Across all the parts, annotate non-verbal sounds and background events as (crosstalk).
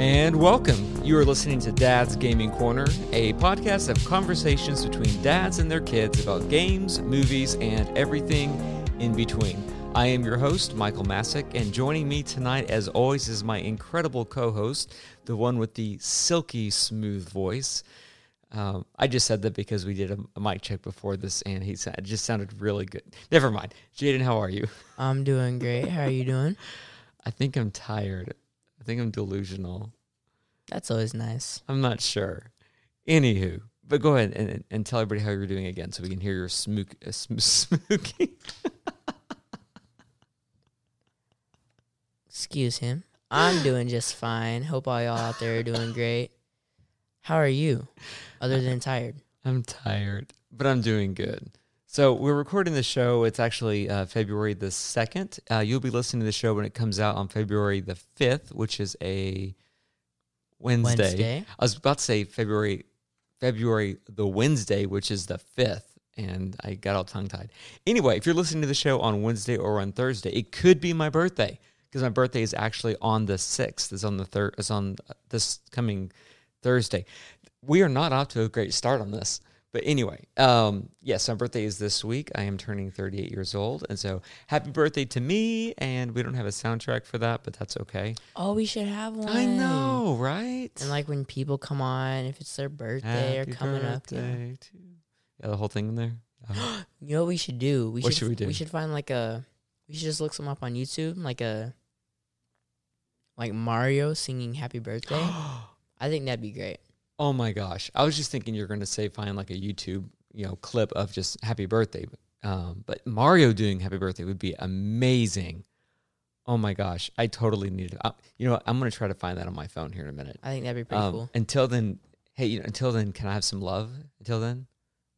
And welcome. You are listening to Dad's Gaming Corner, a podcast of conversations between dads and their kids about games, movies, and everything in between. I am your host, Michael Masick, and joining me tonight, as always, is my incredible co host, the one with the silky smooth voice. Um, I just said that because we did a, a mic check before this, and he said it just sounded really good. Never mind. Jaden, how are you? I'm doing great. How are you doing? (laughs) I think I'm tired. I think I'm delusional. That's always nice. I'm not sure. Anywho, but go ahead and, and tell everybody how you're doing again, so we can hear your smook, uh, sm- (laughs) smooking. Excuse him. I'm doing just fine. Hope all y'all out there are doing great. How are you? Other than tired. I'm tired, but I'm doing good. So we're recording the show. It's actually uh, February the second. Uh, you'll be listening to the show when it comes out on February the fifth, which is a Wednesday. Wednesday. I was about to say February, February the Wednesday, which is the fifth, and I got all tongue tied. Anyway, if you're listening to the show on Wednesday or on Thursday, it could be my birthday because my birthday is actually on the sixth. It's on the third. It's on this coming Thursday. We are not off to a great start on this. But anyway, um, yes, my birthday is this week. I am turning 38 years old. And so happy birthday to me. And we don't have a soundtrack for that, but that's okay. Oh, we should have one. I know, right? And like when people come on, if it's their birthday Happy or coming up. Yeah. birthday to- Yeah, the whole thing in there. (gasps) Uh, You know what we should do? We What should, should we do? We should find like a we should just look some up on YouTube, like a like Mario singing happy (gasps) birthday. I think that'd be great. Oh my gosh. I was just thinking you're going to say find like a YouTube, you know, clip of just happy birthday. Um, but Mario doing happy birthday would be amazing. Oh my gosh. I totally need it. Uh, you know what? I'm going to try to find that on my phone here in a minute. I think that'd be pretty Um, cool. Until then, hey, you know, until then, can I have some love? Until then,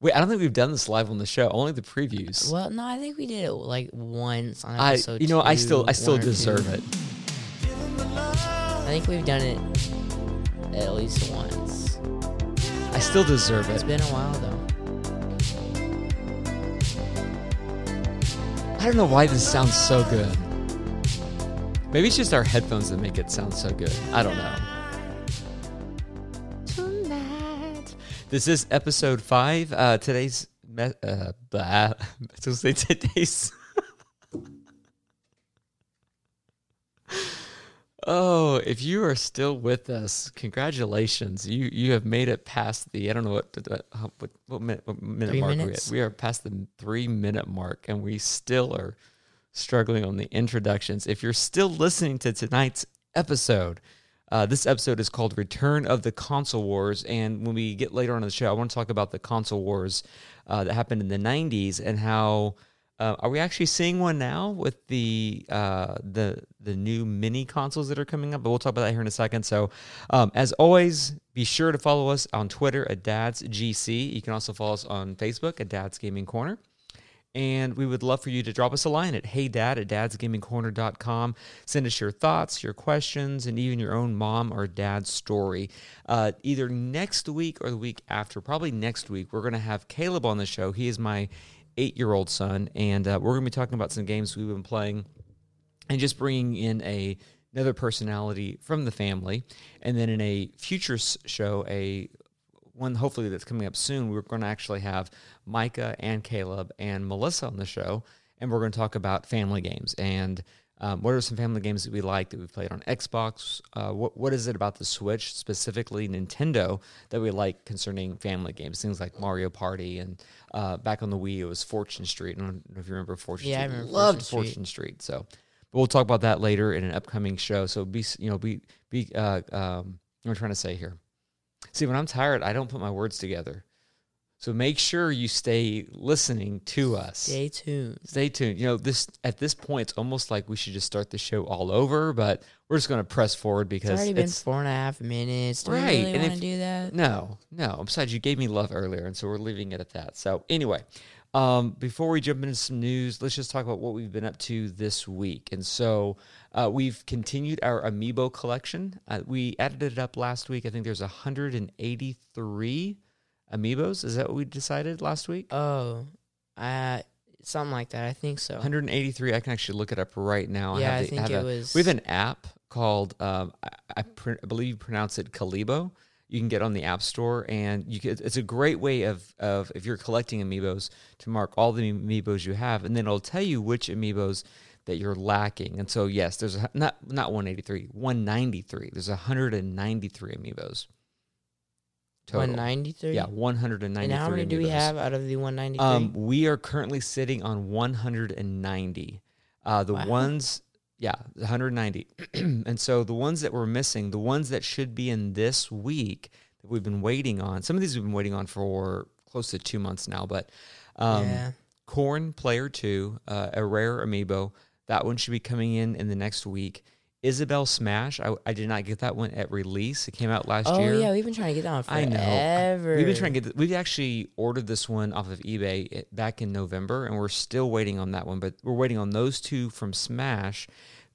wait, I don't think we've done this live on the show. Only the previews. Well, no, I think we did it like once on I, episode. you know, I still, I still or two. deserve it. I think we've done it at least once. I still deserve It's It's been a while though. I don't know why this sounds so good. Maybe it's just our headphones that make it sound so good. I don't know. Tonight. This is episode five. Uh, today's me- uh, blah. (laughs) I was gonna say today's. Oh, if you are still with us, congratulations! You you have made it past the I don't know what what what, what minute, what minute Three mark minutes? we at. We are past the three minute mark, and we still are struggling on the introductions. If you're still listening to tonight's episode, uh, this episode is called Return of the Console Wars. And when we get later on in the show, I want to talk about the console wars uh, that happened in the 90s and how. Uh, are we actually seeing one now with the uh, the the new mini consoles that are coming up? But we'll talk about that here in a second. So, um, as always, be sure to follow us on Twitter at Dad's GC. You can also follow us on Facebook at Dad's Gaming Corner. And we would love for you to drop us a line at heydad at dadsgamingcorner.com. Send us your thoughts, your questions, and even your own mom or dad story. Uh, either next week or the week after, probably next week, we're going to have Caleb on the show. He is my eight year old son, and uh, we're going to be talking about some games we've been playing and just bringing in a another personality from the family. And then in a future show, a one hopefully that's coming up soon, we're going to actually have Micah and Caleb and Melissa on the show, and we're going to talk about family games and um, what are some family games that we like that we've played on Xbox. Uh, what what is it about the Switch, specifically Nintendo, that we like concerning family games? Things like Mario Party and uh, back on the Wii, it was Fortune Street. I don't know if you remember Fortune Street. Yeah, I remember Loved Fortune Street. Fortune Street. So, but we'll talk about that later in an upcoming show. So be you know be be uh, um, what am I trying to say here? See, when I'm tired, I don't put my words together. So make sure you stay listening to us. Stay tuned. Stay tuned. You know, this at this point, it's almost like we should just start the show all over, but we're just going to press forward because It's already been four and a half minutes. Do Right, we really and want if- to do that? no, no. Besides, you gave me love earlier, and so we're leaving it at that. So anyway, um, before we jump into some news, let's just talk about what we've been up to this week. And so uh, we've continued our amiibo collection. Uh, we added it up last week. I think there's 183 amiibos. Is that what we decided last week? Oh, uh, something like that. I think so. 183. I can actually look it up right now. Yeah, have I the- think have it a- was- We have an app called um, I, I, pr- I believe you pronounce it Kalibo. You can get on the App Store, and you can, it's a great way of of if you're collecting amiibos to mark all the amiibos you have, and then it'll tell you which amiibos that you're lacking. And so yes, there's a, not not 183, 193. There's 193 amiibos. Total. 193. Yeah, 193. And how many do we have out of the 193? Um, we are currently sitting on 190. Uh, the Wow. ones, yeah, 190. (clears throat) and so the ones that we're missing, the ones that should be in this week that we've been waiting on. Some of these we've been waiting on for close to two months now, but um, yeah. Corrin Player 2, uh, a rare amiibo. That one should be coming in in the next week. Isabelle Smash, I, I did not get that one at release. It came out last Oh year. yeah, we've been trying to get that one I know. forever. We've been trying to get. th- We've actually ordered this one off of eBay eh, back in November, and we're still waiting on that one. But we're waiting on those two from Smash.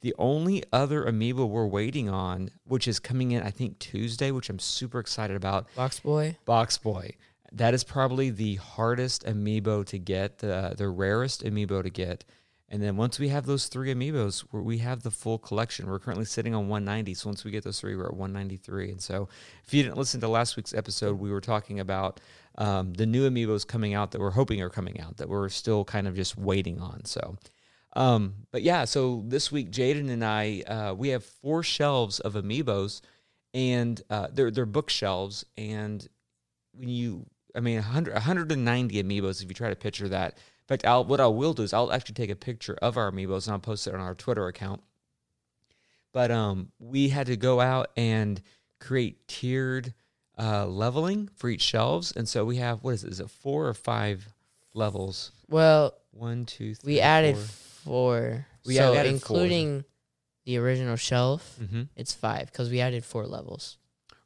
The only other amiibo we're waiting on, which is coming in, I think Tuesday, which I'm super excited about, Box Boy. Box Boy. That is probably the hardest amiibo to get, the the rarest amiibo to get. And then once we have those three amiibos, we have the full collection. We're currently sitting on 190. So once we get those three, we're at 193. And so if you didn't listen to last week's episode, we were talking about um, the new amiibos coming out that we're hoping are coming out that we're still kind of just waiting on. So, um, but yeah, so this week, Jaden and I, uh, we have four shelves of amiibos, and uh, they're they're bookshelves. And when you, I mean, 100, 190 amiibos. If you try to picture that, in fact, I'll, what I will do is I'll actually take a picture of our amiibos and I'll post it on our Twitter account. But um, we had to go out and create tiered uh, leveling for each shelves, and so we have what is it? Is it four or five levels? Well, One, two, three. we added four. four. We so added four. including the original shelf, Mm-hmm. it's five because we added four levels.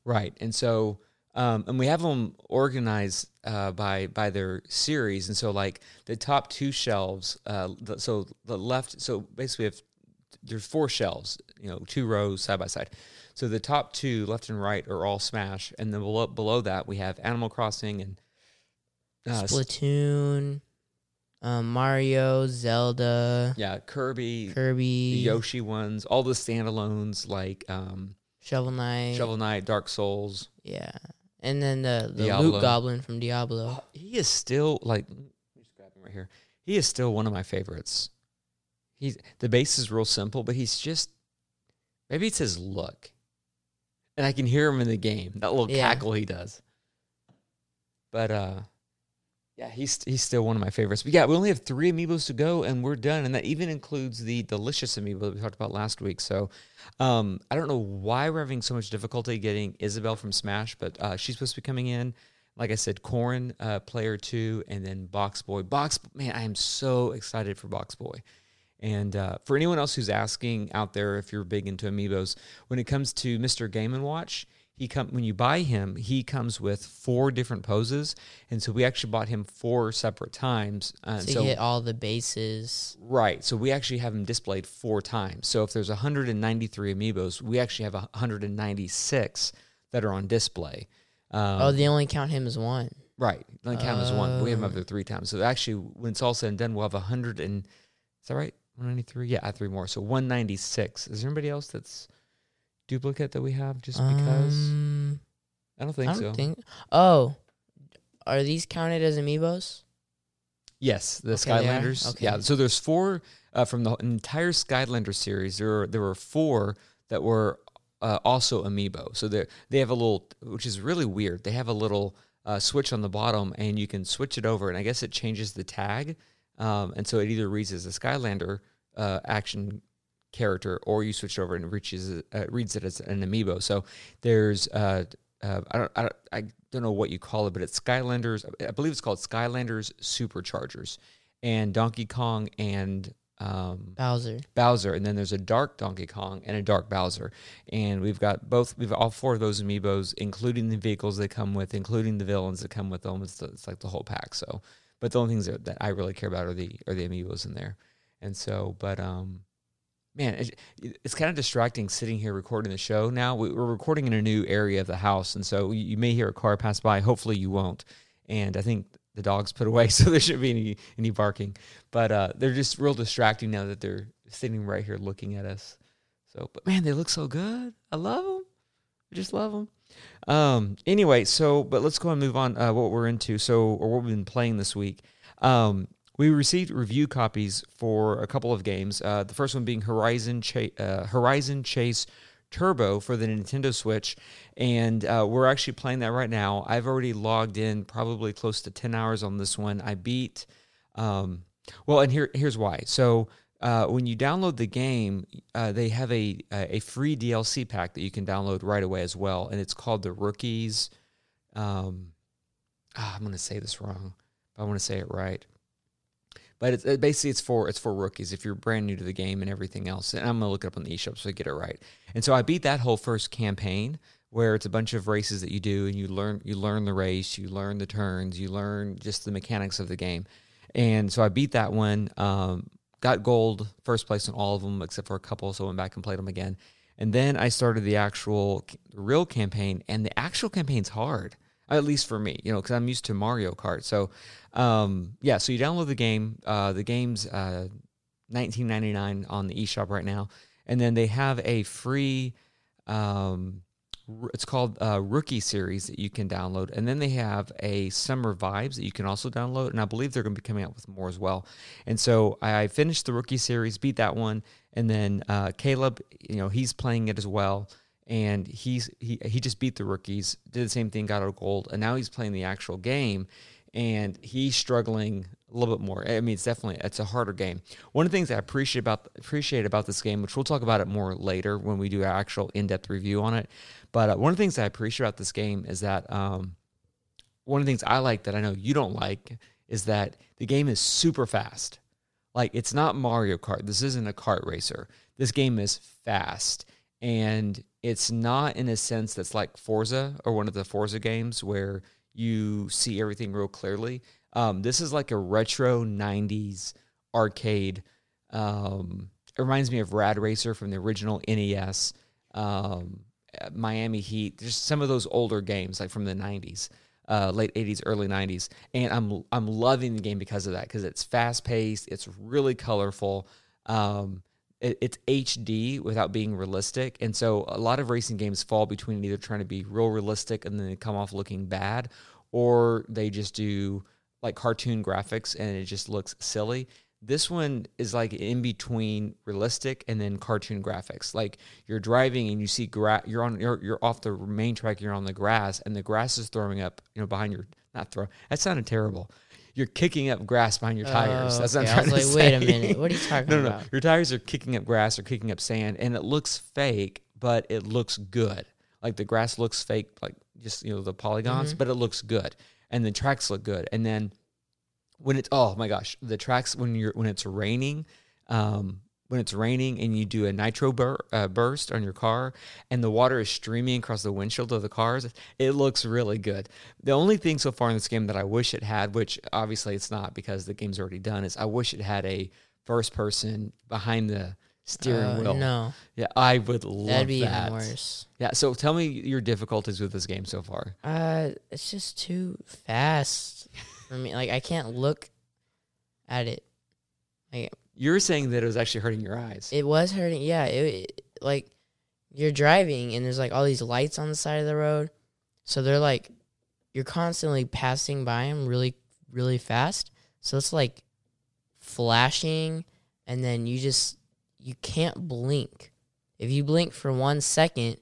Right, and so um, and we have them organized uh, by by their series, and so like the top two shelves, uh, the, so the left, so basically if there's four shelves, you know, two rows side by side. So the top two, left and right, are all Smash, and then below below that we have Animal Crossing and uh, Splatoon, um, Mario, Zelda, yeah, Kirby, Kirby, the Yoshi ones, all the standalones like um, Shovel Knight. Shovel Knight, Dark Souls. Yeah. And then the, the Diablo. Loot Goblin from Diablo. he is still like let me just grab him right here. He is still one of my favorites. He's the base is real simple, but he's just maybe it's his look. And I can hear him in the game. That little Yeah. cackle he does. But uh yeah, he's he's still one of my favorites. But yeah, we only have three amiibos to go and we're done. And that even includes the delicious amiibo that we talked about last week. So um I don't know why we're having so much difficulty getting Isabelle from Smash, but uh she's supposed to be coming in like I said, Corrin uh, Player Two, and then Box Boy. Box man, I am so excited for Box Boy. And uh, for anyone else who's asking out there, if you're big into amiibos, when it comes to Mr. Game and Watch, he come when you buy him, he comes with four different poses, and so we actually bought him four separate times. Uh, to so get all the bases. Right. So we actually have him displayed four times. So if there's 193 amiibos, we actually have 196 that are on display. Um, oh, they only count him as one. right. They count as one. We have them up Oh. there three times. So actually, when it's all said and done, we'll have 100 and is that right? 193. Yeah, I have three more. So 196. Is there anybody else that's duplicate that we have just because? Um, I don't think I don't so. think. Oh, are these counted as amiibos? Yes, the Okay. Skylanders. Okay. Yeah, so there's four uh, from the entire Skylander series. There were, there were four that were uh, also amiibo. So they they have a little, which is really weird. They have a little uh, switch on the bottom, and you can switch it over, and I guess it changes the tag, um, and so it either reads as a Skylander uh, action character, or you switch it over and reaches uh, reads it as an amiibo. So there's uh, uh, I don't I don't, I don't know what you call it, but it's Skylanders. I believe it's called Skylanders Superchargers, and Donkey Kong and um, Bowser. Bowser, and then there's a dark Donkey Kong and a dark Bowser, and we've got both. We've all four of those amiibos, including the vehicles they come with, including the villains that come with them. It's, the, it's like the whole pack. So, but the only things that, that I really care about are the are the amiibos in there, and so, but um, man, it, it's kind of distracting sitting here recording the show. Now we, we're recording in a new area of the house, and so you, you may hear a car pass by. Hopefully, you won't. And I think the dog's put away, (laughs) so there shouldn't be any any barking. But uh, they're just real distracting now that they're sitting right here looking at us. So, but man, they look so good. I love them. I just love them. Um, anyway, so but let's go and move on. Uh, what we're into, so or what we've been playing this week. Um, we received review copies for a couple of games. Uh, the first one being Horizon Ch- uh, Horizon Chase Turbo for the Nintendo Switch, and uh, we're actually playing that right now. I've already logged in probably close to ten hours on this one. I beat. Um, well, and here here's why. So uh, when you download the game, uh, they have a a free DLC pack that you can download right away as well, and it's called the Rookies. Um, ah, I'm going to say this wrong, but I want to say it right. But it's it, basically it's for it's for rookies if you're brand new to the game and everything else. And I'm gonna look it up on the eShop so I get it right. And so I beat that whole first campaign where it's a bunch of races that you do and you learn you learn the race, you learn the turns, you learn just the mechanics of the game. And so I beat that one. Um, got gold, first place in all of them except for a couple. So I went back and played them again. And then I started the actual real campaign, and the actual campaign's hard, at least for me, you know, because I'm used to Mario Kart. So, um, yeah, so you download the game. Uh, the game's uh, 19.99 on the eShop right now, and then they have a free. Um, it's called uh, Rookie Series that you can download, and then they have a Summer Vibes that you can also download, and I believe they're going to be coming out with more as well. And so I finished the Rookie Series, beat that one, and then uh, Caleb, you know, he's playing it as well, and he's he he just beat the rookies, did the same thing, got a gold, and now he's playing the actual game, and he's struggling a little bit more. I mean, it's definitely it's a harder game. One of the things I appreciate about appreciate about this game, which we'll talk about it more later when we do our actual in depth review on it, but uh, one of the things I appreciate about this game is that um, one of the things I like that I know you don't like is that the game is super fast. Like it's not Mario Kart. This isn't a kart racer. This game is fast. And it's not in a sense that's like Forza or one of the Forza games where you see everything real clearly. Um, this is like a retro 90s arcade. Um, it reminds me of Rad Racer from the original NES, um, Miami Heat, just some of those older games like from the 90s uh, late 80s, early 90s, and I'm I'm loving the game because of that because it's fast paced, it's really colorful, um, it's HD without being realistic, and so a lot of racing games fall between either trying to be real realistic and then they come off looking bad, or they just do like cartoon graphics and it just looks silly. This one is like in between realistic and then cartoon graphics. Like you're driving and you see grass. You're on. You're, you're off the main track. You're on the grass, and the grass is throwing up. You know, behind your not throw. That sounded terrible. You're kicking up grass behind your tires. Oh, That's okay. what I'm I was trying like, to wait a minute. What are you (laughs) talking about? no, no, no. about? Your tires are kicking up grass or kicking up sand, and it looks fake, but it looks good. Like the grass looks fake, like just you know the polygons, Mhm. but it looks good, and the tracks look good. And then when it's oh my gosh, the tracks when you're when it's raining, um, when it's raining and you do a nitro bur- uh, burst on your car, and the water is streaming across the windshield of the cars, it looks really good. The only thing so far in this game that I wish it had, which obviously it's not because the game's already done, is I wish it had a first person behind the steering Uh, wheel. No, Yeah, I would love that'd be that. even worse. Yeah, so tell me your difficulties with this game so far. Uh, it's just too fast (laughs) for me. Like I can't look at it. Like You're saying that it was actually hurting your eyes. it was hurting. Yeah, it, it like you're driving and there's like all these lights on the side of the road, so they're like you're constantly passing by them really, really fast. So it's like flashing, and then you just you can't blink. If you blink for one second,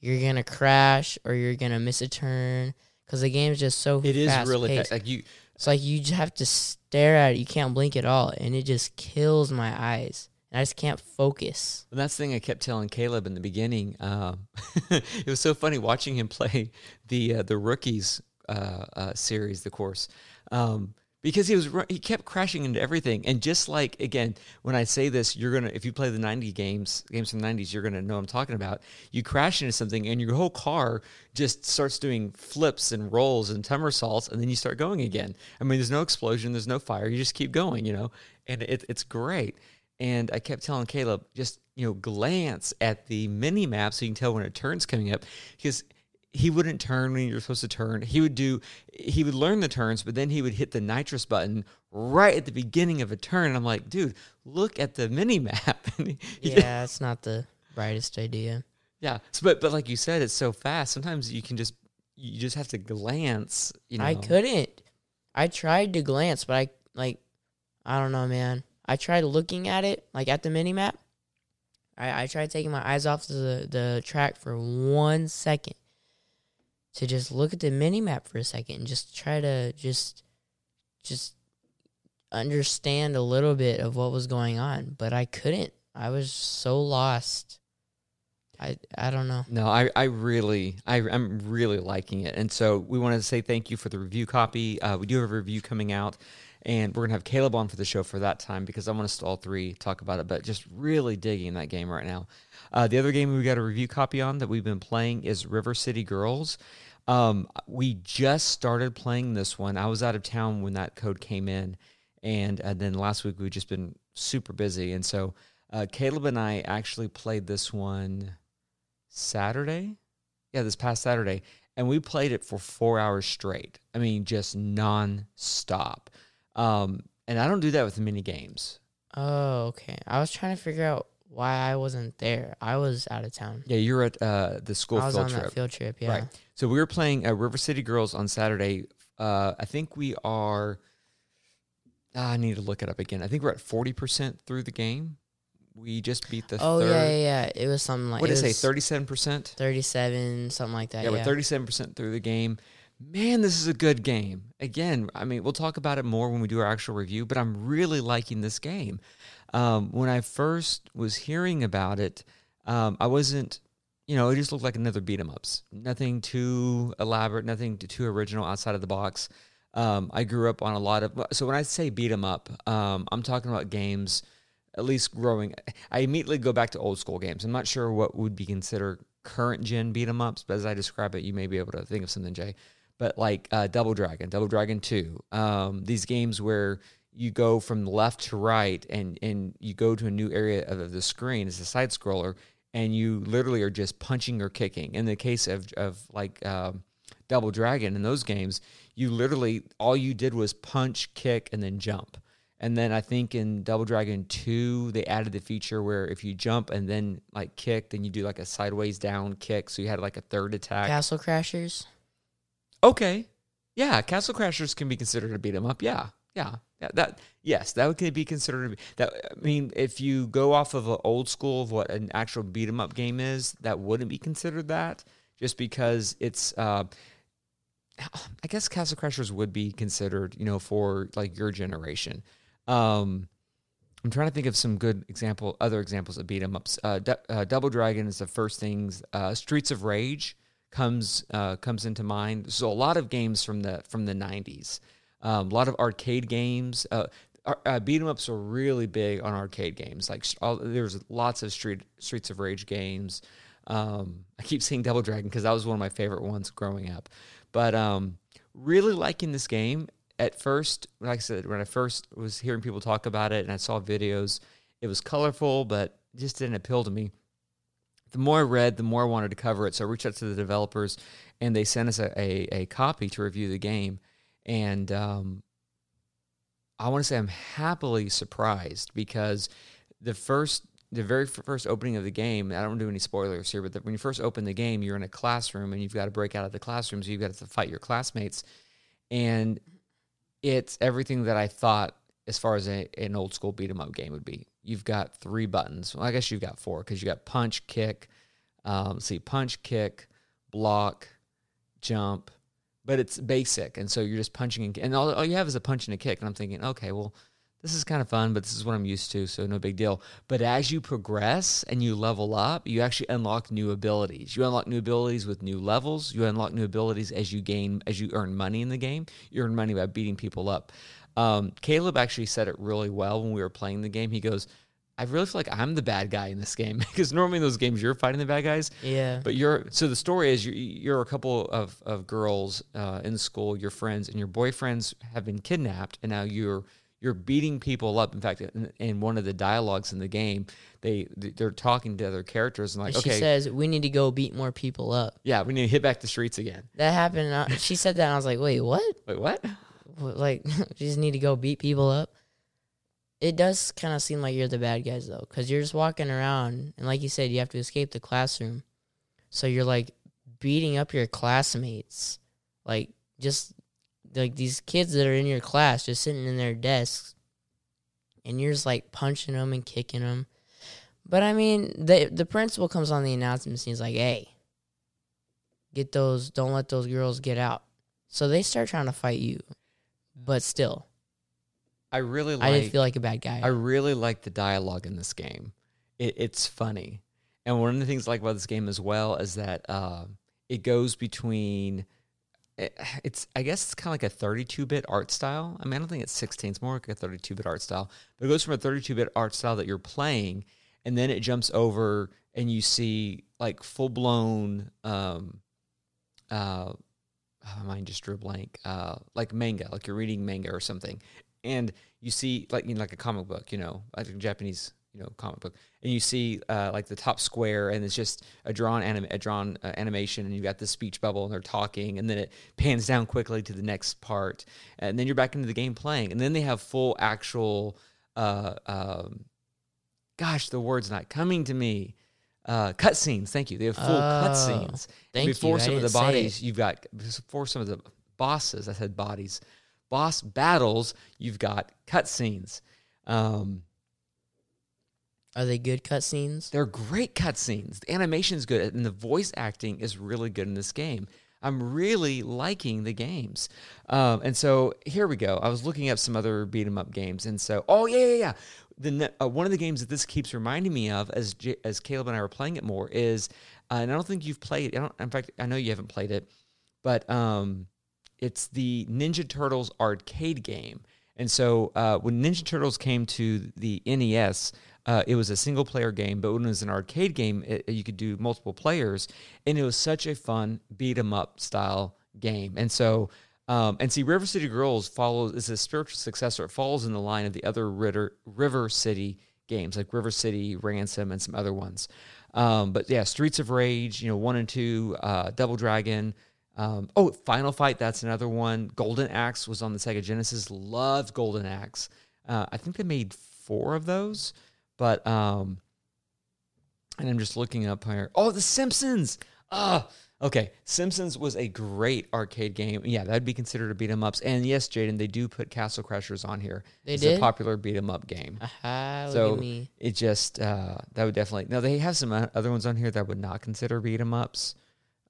you're gonna crash or you're gonna miss a turn because the game's just so. it is fast really paced. fast. Like you, It's like you just have to stare at it. You can't blink at all, and it just kills my eyes. And I just can't focus. And that's the thing I kept telling Caleb in the beginning. Um, (laughs) it was so funny watching him play the uh, the rookies uh, uh, series, the course, um, because he was he kept crashing into everything. And just like again, when I say this, you're gonna if you play the '90 games, games from the '90s, you're gonna know I'm talking about. You crash into something, and your whole car just starts doing flips and rolls and somersaults, and then you start going again. I mean, there's no explosion, there's no fire, you just keep going, you know, and it, it's great. And I kept telling Caleb, just you know, glance at the mini map so you can tell when a turn's coming up, because he wouldn't turn when you're supposed to turn. He would do, he would learn the turns, but then he would hit the nitrous button right at the beginning of a turn. And I'm like, dude, look at the mini map. (laughs) And he- he- Yeah, (laughs) it's not the brightest idea. Yeah. So, but but like you said, it's so fast. Sometimes you can just you just have to glance. You know. I couldn't. I tried to glance, but I like I don't know, man. I tried looking at it, like at the mini map. I, I tried taking my eyes off the the track for one second to just look at the mini map for a second and just try to just just understand a little bit of what was going on, but I couldn't. I was so lost. I I don't know. No, I, I really, I, I'm really liking it. And so we wanted to say thank you for the review copy. Uh, we do have a review coming out, and we're to have Caleb on for the show for that time because I want us to all three talk about it, but just really digging that game right now. Uh, the other game we got a review copy on that we've been playing is River City Girls. Um, we just started playing this one. I was out of town when that code came in, and, and then last week we've just been super busy. And so uh, Caleb and I actually played this one Saturday. Yeah, this past Saturday. And we played it for four hours straight. I mean, just non-stop. Um, and I don't do that with mini games. Oh, okay. I was trying to figure out why I wasn't there. I was out of town. Yeah, you're at uh, the school I was field on trip. that field trip. Yeah. Right. So we were playing uh, River City Girls on Saturday. Uh, I think we are. ah, I need to look it up again. I think we're at forty percent through the game. We just beat the Oh third. yeah, yeah, yeah. It was something like what did it it say? Thirty-seven percent. thirty-seven, something like that. Yeah, Yeah, we're thirty-seven percent through the game. Man, this is a good game. Again, I mean, we'll talk about it more when we do our actual review. But I'm really liking this game. Um, when I first was hearing about it, um, I wasn't. You know, it just looked like another beat 'em ups. Nothing too elaborate, nothing too, original outside of the box. Um, I grew up on a lot of. So when I say beat 'em up, um, I'm talking about games. At least growing, I immediately go back to old school games. I'm not sure what would be considered current gen beat 'em ups, but as I describe it, you may be able to think of something, Jay. But like uh, Double Dragon, Double Dragon Two, um, these games where you go from left to right and and you go to a new area of the screen as a side scroller, and you literally are just punching or kicking. In the case of of like um, Double Dragon in those games, you literally all you did was punch, kick, and then jump. And then I think in Double Dragon 2, they added the feature where if you jump and then like kick, then you do like a sideways down kick. So you had like a third attack. Castle Crashers. okay. Yeah, Castle Crashers can be considered a beat 'em up. Yeah. Yeah. That yes, that could be considered that. I mean, if you go off of an old school of what an actual beat 'em up game is, that wouldn't be considered that, just because it's. Uh, I guess Castle Crashers would be considered, you know, for like your generation. Um, I'm trying to think of some good example, other examples of beat 'em ups. Uh, Du- uh, Double Dragon is the first things. Uh, Streets of Rage comes uh, comes into mind. So a lot of games from the from the 90s, um, a lot of arcade games. Uh, uh, beat 'em ups are really big on arcade games. Like all, there's lots of street Streets of Rage games. Um, I keep saying Double Dragon because that was one of my favorite ones growing up. But um, really liking this game. At first, like I said, when I first was hearing people talk about it and I saw videos, it was colorful, but just didn't appeal to me. The more I read, the more I wanted to cover it. So I reached out to the developers, and they sent us a, a, a copy to review the game. And um, I want to say I'm happily surprised because the first, the very first opening of the game, I don't do any spoilers here, but the, when you first open the game, you're in a classroom and you've got to break out of the classroom, so you've got to fight your classmates, and it's everything that I thought as far as a, an old school beat 'em up game would be. You've got three buttons. Well, I guess you've got four because you got punch, kick. Um, see, punch, kick, block, jump. But it's basic, and so you're just punching and, and all, all you have is a punch and a kick. And I'm thinking, okay, well, this is kind of fun, but this is what I'm used to, so no big deal. But as you progress and you level up, you actually unlock new abilities. You unlock new abilities with new levels. You unlock new abilities as you gain, as you earn money in the game. You earn money by beating people up. Um, Caleb actually said it really well when we were playing the game. He goes, I really feel like I'm the bad guy in this game (laughs) because normally in those games you're fighting the bad guys. Yeah. But you're so the story is you're, you're a couple of, of girls uh, in school, your friends, and your boyfriends have been kidnapped, and now you're you're beating people up. In fact, in, in one of the dialogues in the game, they they're talking to other characters and like, she okay, says we need to go beat more people up. yeah, we need to hit back the streets again. That happened. I- She said that, and I was like, wait, what? Wait, what? What, Like, (laughs) you just need to go beat people up. It does kind of seem like you're the bad guys though, because you're just walking around, and like you said, you have to escape the classroom. So you're like beating up your classmates, like just like these kids that are in your class, just sitting in their desks, and you're just like punching them and kicking them. But I mean, the the principal comes on the announcement and he's like, "Hey, get those! Don't let those girls get out." So they start trying to fight you, but still, I really like I didn't feel like a bad guy. I really like the dialogue in this game. It, it's funny, and one of the things I like about this game as well is that uh, it goes between. It, it's I guess it's kind of like a 32-bit art style. I mean, I don't think it's 16. It's more like a 32-bit art style. But it goes from a 32-bit art style that you're playing, and then it jumps over and you see like full-blown. Um, uh, oh, my mind just drew a blank. Uh, like manga, like you're reading manga or something, and you see like you know, like a comic book, you know, like a Japanese you know comic book, and you see uh, like the top square, and it's just a drawn anim- a drawn uh, animation, and you've got the speech bubble, and they're talking, and then it pans down quickly to the next part, and then you're back into the game playing, and then they have full actual. Uh, um, gosh, the word's not coming to me. Uh, cutscenes. Thank you. They have full Oh, cutscenes. thank you. Some of the bodies, you've got before some of the bosses. I said bodies. Boss battles. You've got cutscenes. Um, Are they good cutscenes? they're great cutscenes. The animation's good, and the voice acting is really good in this game. I'm really liking the games. Um, and so here we go. I was looking up some other beat 'em up games, and so oh yeah yeah yeah. The uh, one of the games that this keeps reminding me of as J- as Caleb and I were playing it more is, uh, and I don't think you've played. I don't. In fact, I know you haven't played it, but um, it's the Ninja Turtles arcade game. And so uh, when Ninja Turtles came to the NES, uh, it was a single player game, but when it was an arcade game, it, you could do multiple players, and it was such a fun beat 'em up style game. And so, um, and see, River City Girls follows is a spiritual successor. It follows in the line of the other Ritter, River City games, like River City Ransom and some other ones. Um, but yeah, Streets of Rage, you know, one and two, uh, Double Dragon. Um, oh, Final Fight, that's another one. Golden Axe was on the Sega Genesis. Loved Golden Axe. Uh, I think they made four of those, but um, and I'm just looking up here. Oh, The Simpsons. Ah, okay. Simpsons was a great arcade game. Yeah, that'd be considered a beat 'em ups. And yes, Jaden, they do put Castle Crashers on here. They it's did? a popular beat 'em up game. Aha, look So it just uh, that would definitely. Now they have some other ones on here that I would not consider beat 'em ups,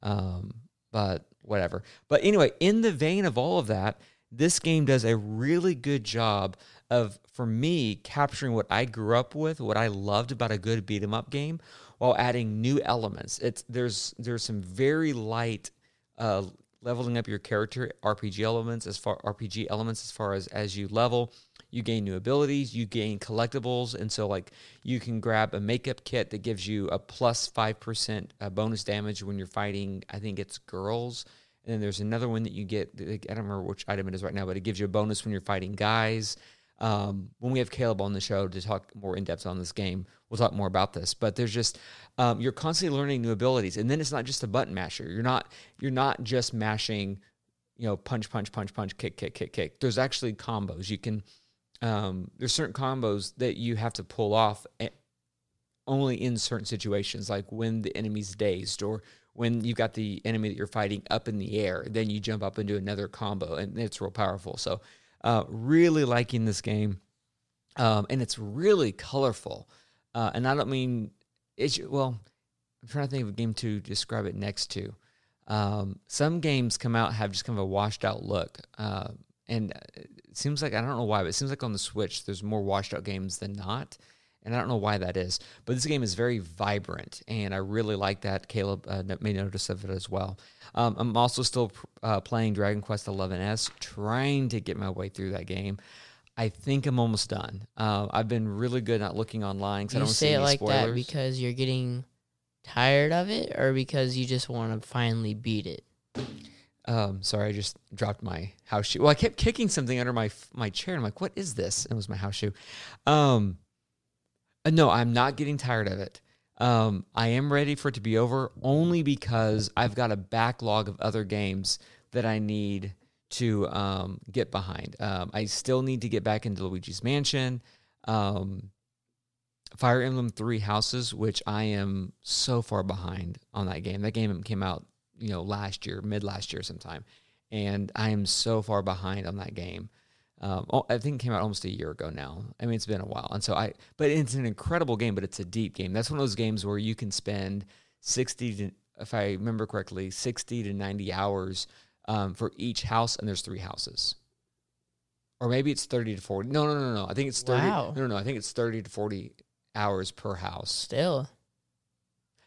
um, but whatever. But anyway, in the vein of all of that, this game does a really good job of, for me, capturing what I grew up with, what I loved about a good beat 'em up game, while adding new elements. It's there's there's some very light. Uh, leveling up your character RPG elements as far RPG elements as far as as you level you gain new abilities you gain collectibles and so like you can grab a makeup kit that gives you a plus 5% uh, bonus damage when you're fighting i think it's girls and then there's another one that you get i don't remember which item it is right now but it gives you a bonus when you're fighting guys um, when we have Caleb on the show to talk more in depth on this game, we'll talk more about this. But there's just um, you're constantly learning new abilities, and then it's not just a button masher. You're not you're not just mashing, you know, punch, punch, punch, punch, kick, kick, kick, kick. There's actually combos you can. Um, there's certain combos that you have to pull off eh, only in certain situations, like when the enemy's dazed or when you've got the enemy that you're fighting up in the air, then you jump up and do another combo, and it's real powerful. So, uh, really liking this game, um, and it's really colorful. Uh, and I don't mean it's well. I'm trying to think of a game to describe it next to. Um, some games come out have just kind of a washed out look, uh, and it seems like I don't know why, but it seems like on the Switch there's more washed out games than not, and I don't know why that is. But this game is very vibrant, and I really like that. Caleb uh, made notice of it as well. Um, I'm also still uh, playing Dragon Quest XI-S, trying to get my way through that game. I think I'm almost done. Uh, I've been really good at looking online because I don't say it like spoilers. that because you're getting tired of it, or because you just want to finally beat it. Um, sorry, I just dropped my house shoe. Well, I kept kicking something under my my chair. And I'm like, what is this? And it was my house shoe. Um, uh, no, I'm not getting tired of it. Um, I am ready for it to be over only because I've got a backlog of other games that I need to um, get behind. Um, I still need to get back into Luigi's Mansion. um, Fire Emblem Three Houses, which I am so far behind on that game. That game came out, you know, last year, mid last year sometime, and I am so far behind on that game. Um, oh, I think it came out almost a year ago now. I mean, it's been a while, and so I. But it's an incredible game, but it's a deep game. That's one of those games where you can spend sixty to, if I remember correctly, sixty to ninety hours um, for each house, and there's three houses or maybe it's 30 to 40 no no no no i think it's 30 Wow. no no no i think it's 30 to 40 hours per house Still,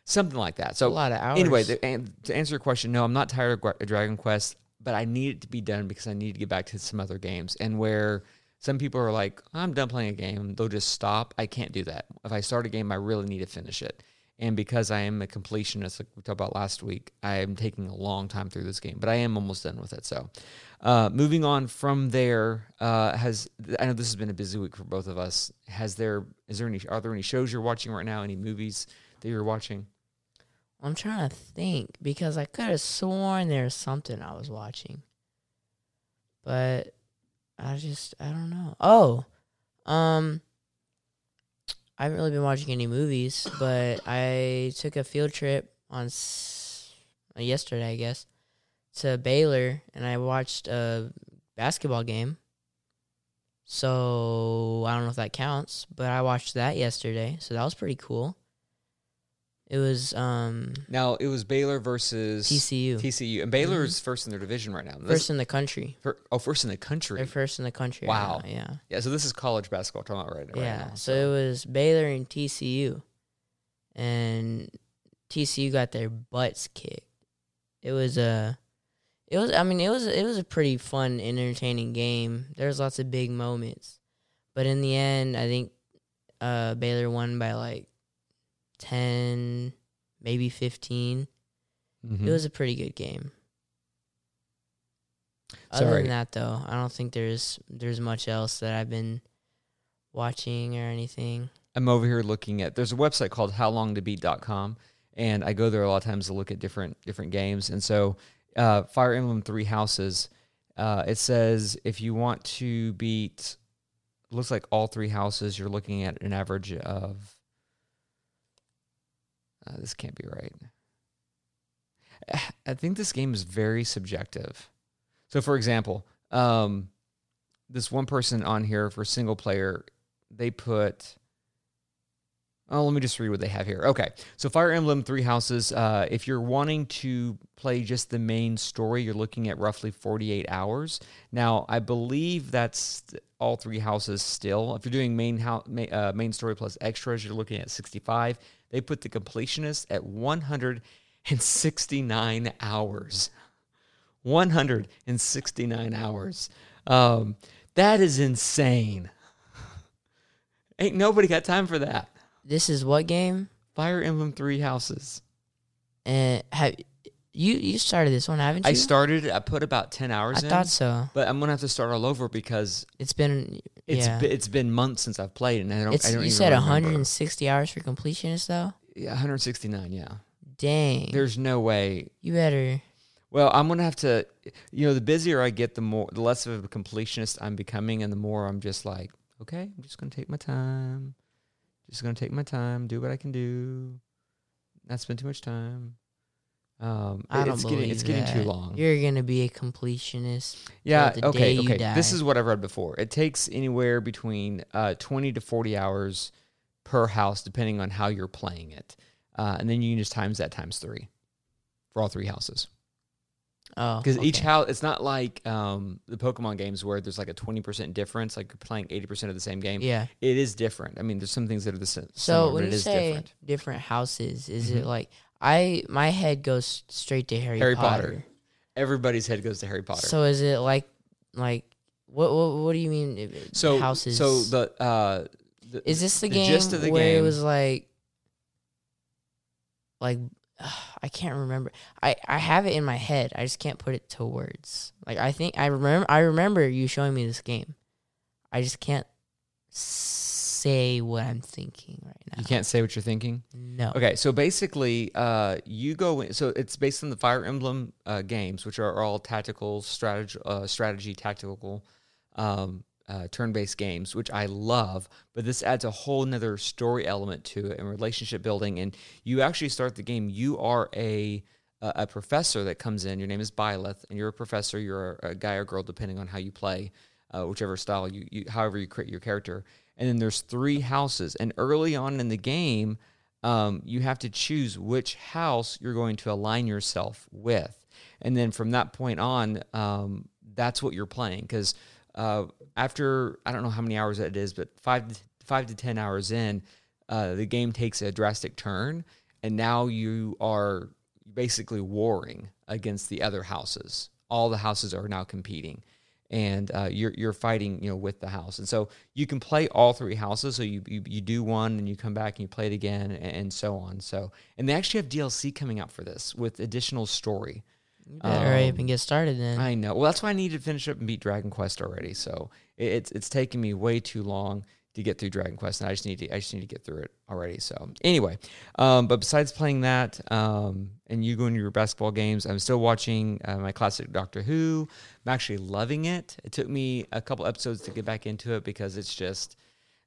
something like that a so lot of hours. anyway the, and to answer your question no i'm not tired of dragon quest but i need it to be done because i need to get back to some other games and where some people are like i'm done playing a game they'll just stop i can't do that if i start a game i really need to finish it and because i am a completionist like we talked about last week i am taking a long time through this game but i am almost done with it so uh, moving on from there, uh, has I know this has been a busy week for both of us. Has there is there any are there any shows you're watching right now? Any movies that you're watching? I'm trying to think because I could have sworn there's something I was watching, but I just I don't know. Oh, um, I haven't really been watching any movies, but I took a field trip on s- uh, yesterday, I guess, to Baylor, and I watched a basketball game. So I don't know if that counts, but I watched that yesterday, so that was pretty cool. It was um Now it was Baylor versus TCU. TCU, and Baylor is first in their division right now. This- Mm-hmm. First in the country. fir- oh, first in the country. They're first in the country. Wow. Right now, yeah. yeah, so this is college basketball talking about right, right yeah. now. so it was Baylor and TCU, and TCU got their butts kicked. It was a, it was. I mean, it was. It was a pretty fun, entertaining game. There's lots of big moments, but in the end, I think uh, Baylor won by like ten, maybe fifteen. Mhm. It was a pretty good game. Other Sorry. than that, though, I don't think there's there's much else that I've been watching or anything. I'm over here looking at there's a website called howlongtobeat.com and I go there a lot of times to look at different different games and so uh, Fire Emblem Three Houses uh, it says if you want to beat looks like all three houses you're looking at an average of uh, this can't be right (sighs) I think this game is very subjective so for example um, this one person on here for single player they put Oh, let me just read what they have here. Okay, so Fire Emblem Three Houses. Uh, if you're wanting to play just the main story, you're looking at roughly 48 hours. Now, I believe that's all three houses still. If you're doing main main, uh, main story plus extras, you're looking at 65. They put the completionist at 169 hours. 169 hours. Um, that is insane. Ain't nobody got time for that. This is what game? Fire Emblem Three Houses. And have you you started this one, haven't you? I started. I put about ten hours in. I in, thought so. but I'm gonna have to start all over because It's been it's yeah. it's been months since I've played, and I don't. it's I don't you said remember. 160 hours for completionist though. Yeah, 169. Yeah, Dang. there's no way. you better. Well, I'm gonna have to. You know, the busier I get, the more, the less of a completionist I'm becoming, and the more I'm just like, okay, I'm just gonna take my time. Just gonna take my time, do what I can do, not spend too much time. Um, I don't it's believe getting it's getting too long. You're gonna be a completionist. Yeah. till the Okay. day you Okay. This is what I've read before. It takes anywhere between uh, 20 to 40 hours per house, depending on how you're playing it, uh, and then you can just times that times three for all three houses. Oh, Because each okay. house, it's not like um, the Pokemon games where there's like a 20% difference, like you're playing 80% of the same game. Yeah. It is different. I mean, there's some things that are the same. So but when it you is say different. different. houses, is it like I my head goes straight to Harry, Harry Potter. Potter. Everybody's head goes to Harry Potter. So is it like like what what what do you mean so houses? So the uh, the, is this the, the game the where it was like like (sighs) I can't remember. I I have it in my head. I just can't put it to words. Like I think I remember I remember you showing me this game. I just can't say what I'm thinking right now. you can't say what you're thinking? No. Okay, so basically, uh, you go in. So it's based on the Fire Emblem uh, games, which are all tactical strategy, uh, strategy tactical um, uh, turn-based games, which I love. But this adds a whole nother story element to it and relationship building. And you actually start the game. You are a a professor that comes in. Your name is Byleth, and you're a professor. You're a, a guy or girl, depending on how you play, uh, whichever style you, you, however you create your character. And then there's three houses. And early on in the game, um, you have to choose which house you're going to align yourself with. And then from that point on, um, that's what you're playing. Because uh, after I don't know how many hours it is, but five to, five to ten hours in, uh, the game takes a drastic turn, and now you are basically warring against the other houses. All the houses are now competing, and uh, you're you're fighting, you know, with the house. And so you can play all three houses. So you you, you do one, and you come back and you play it again, and, and so on. So and they actually have DLC coming out for this with additional story. You better um, even get started then. I know. Well, that's why I need to finish up and beat Dragon Quest already. So it, it's it's taking me way too long to get through Dragon Quest, and I just need to I just need to get through it already. So anyway, um, but besides playing that, um, and you going to your basketball games, I'm still watching uh, my classic Doctor Who. I'm actually loving it. It took me a couple episodes to get back into it because it's just,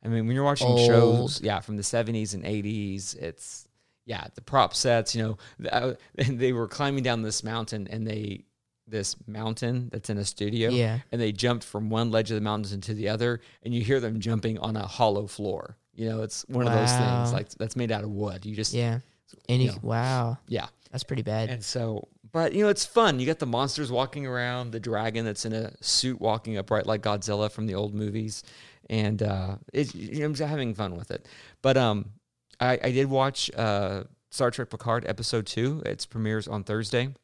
I mean, when you're watching Old. shows, yeah, from the 70s and 80s, it's yeah, the prop sets, you know, uh, (laughs) they were climbing down this mountain and they this mountain that's in a studio. Yeah. And they jumped from one ledge of the mountains into the other and you hear them jumping on a hollow floor. You know, it's one wow. of those things like that's made out of wood. You just Yeah. And you, know, wow. Yeah. That's pretty bad. And so but you know, it's fun. You got the monsters walking around, the dragon that's in a suit walking upright like Godzilla from the old movies. And uh it, you know, I'm just having fun with it. But um I, I did watch uh, Star Trek Picard episode two. Its premieres on Thursday,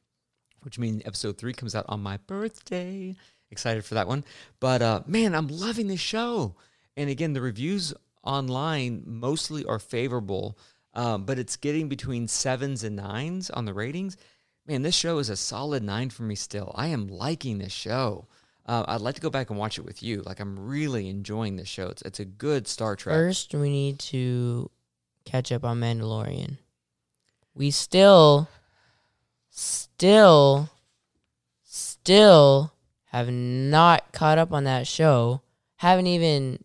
which means episode three comes out on my birthday. Excited for that one. But uh, man, I'm loving this show. And again, the reviews online mostly are favorable, um, but it's getting between sevens and nines on the ratings. Man, this show is a solid nine for me still. I am liking this show. Uh, I'd like to go back and watch it with you. Like I'm really enjoying this show. It's it's a good Star Trek. First, we need to catch up on Mandalorian. We still, still, still have not caught up on that show. Haven't even.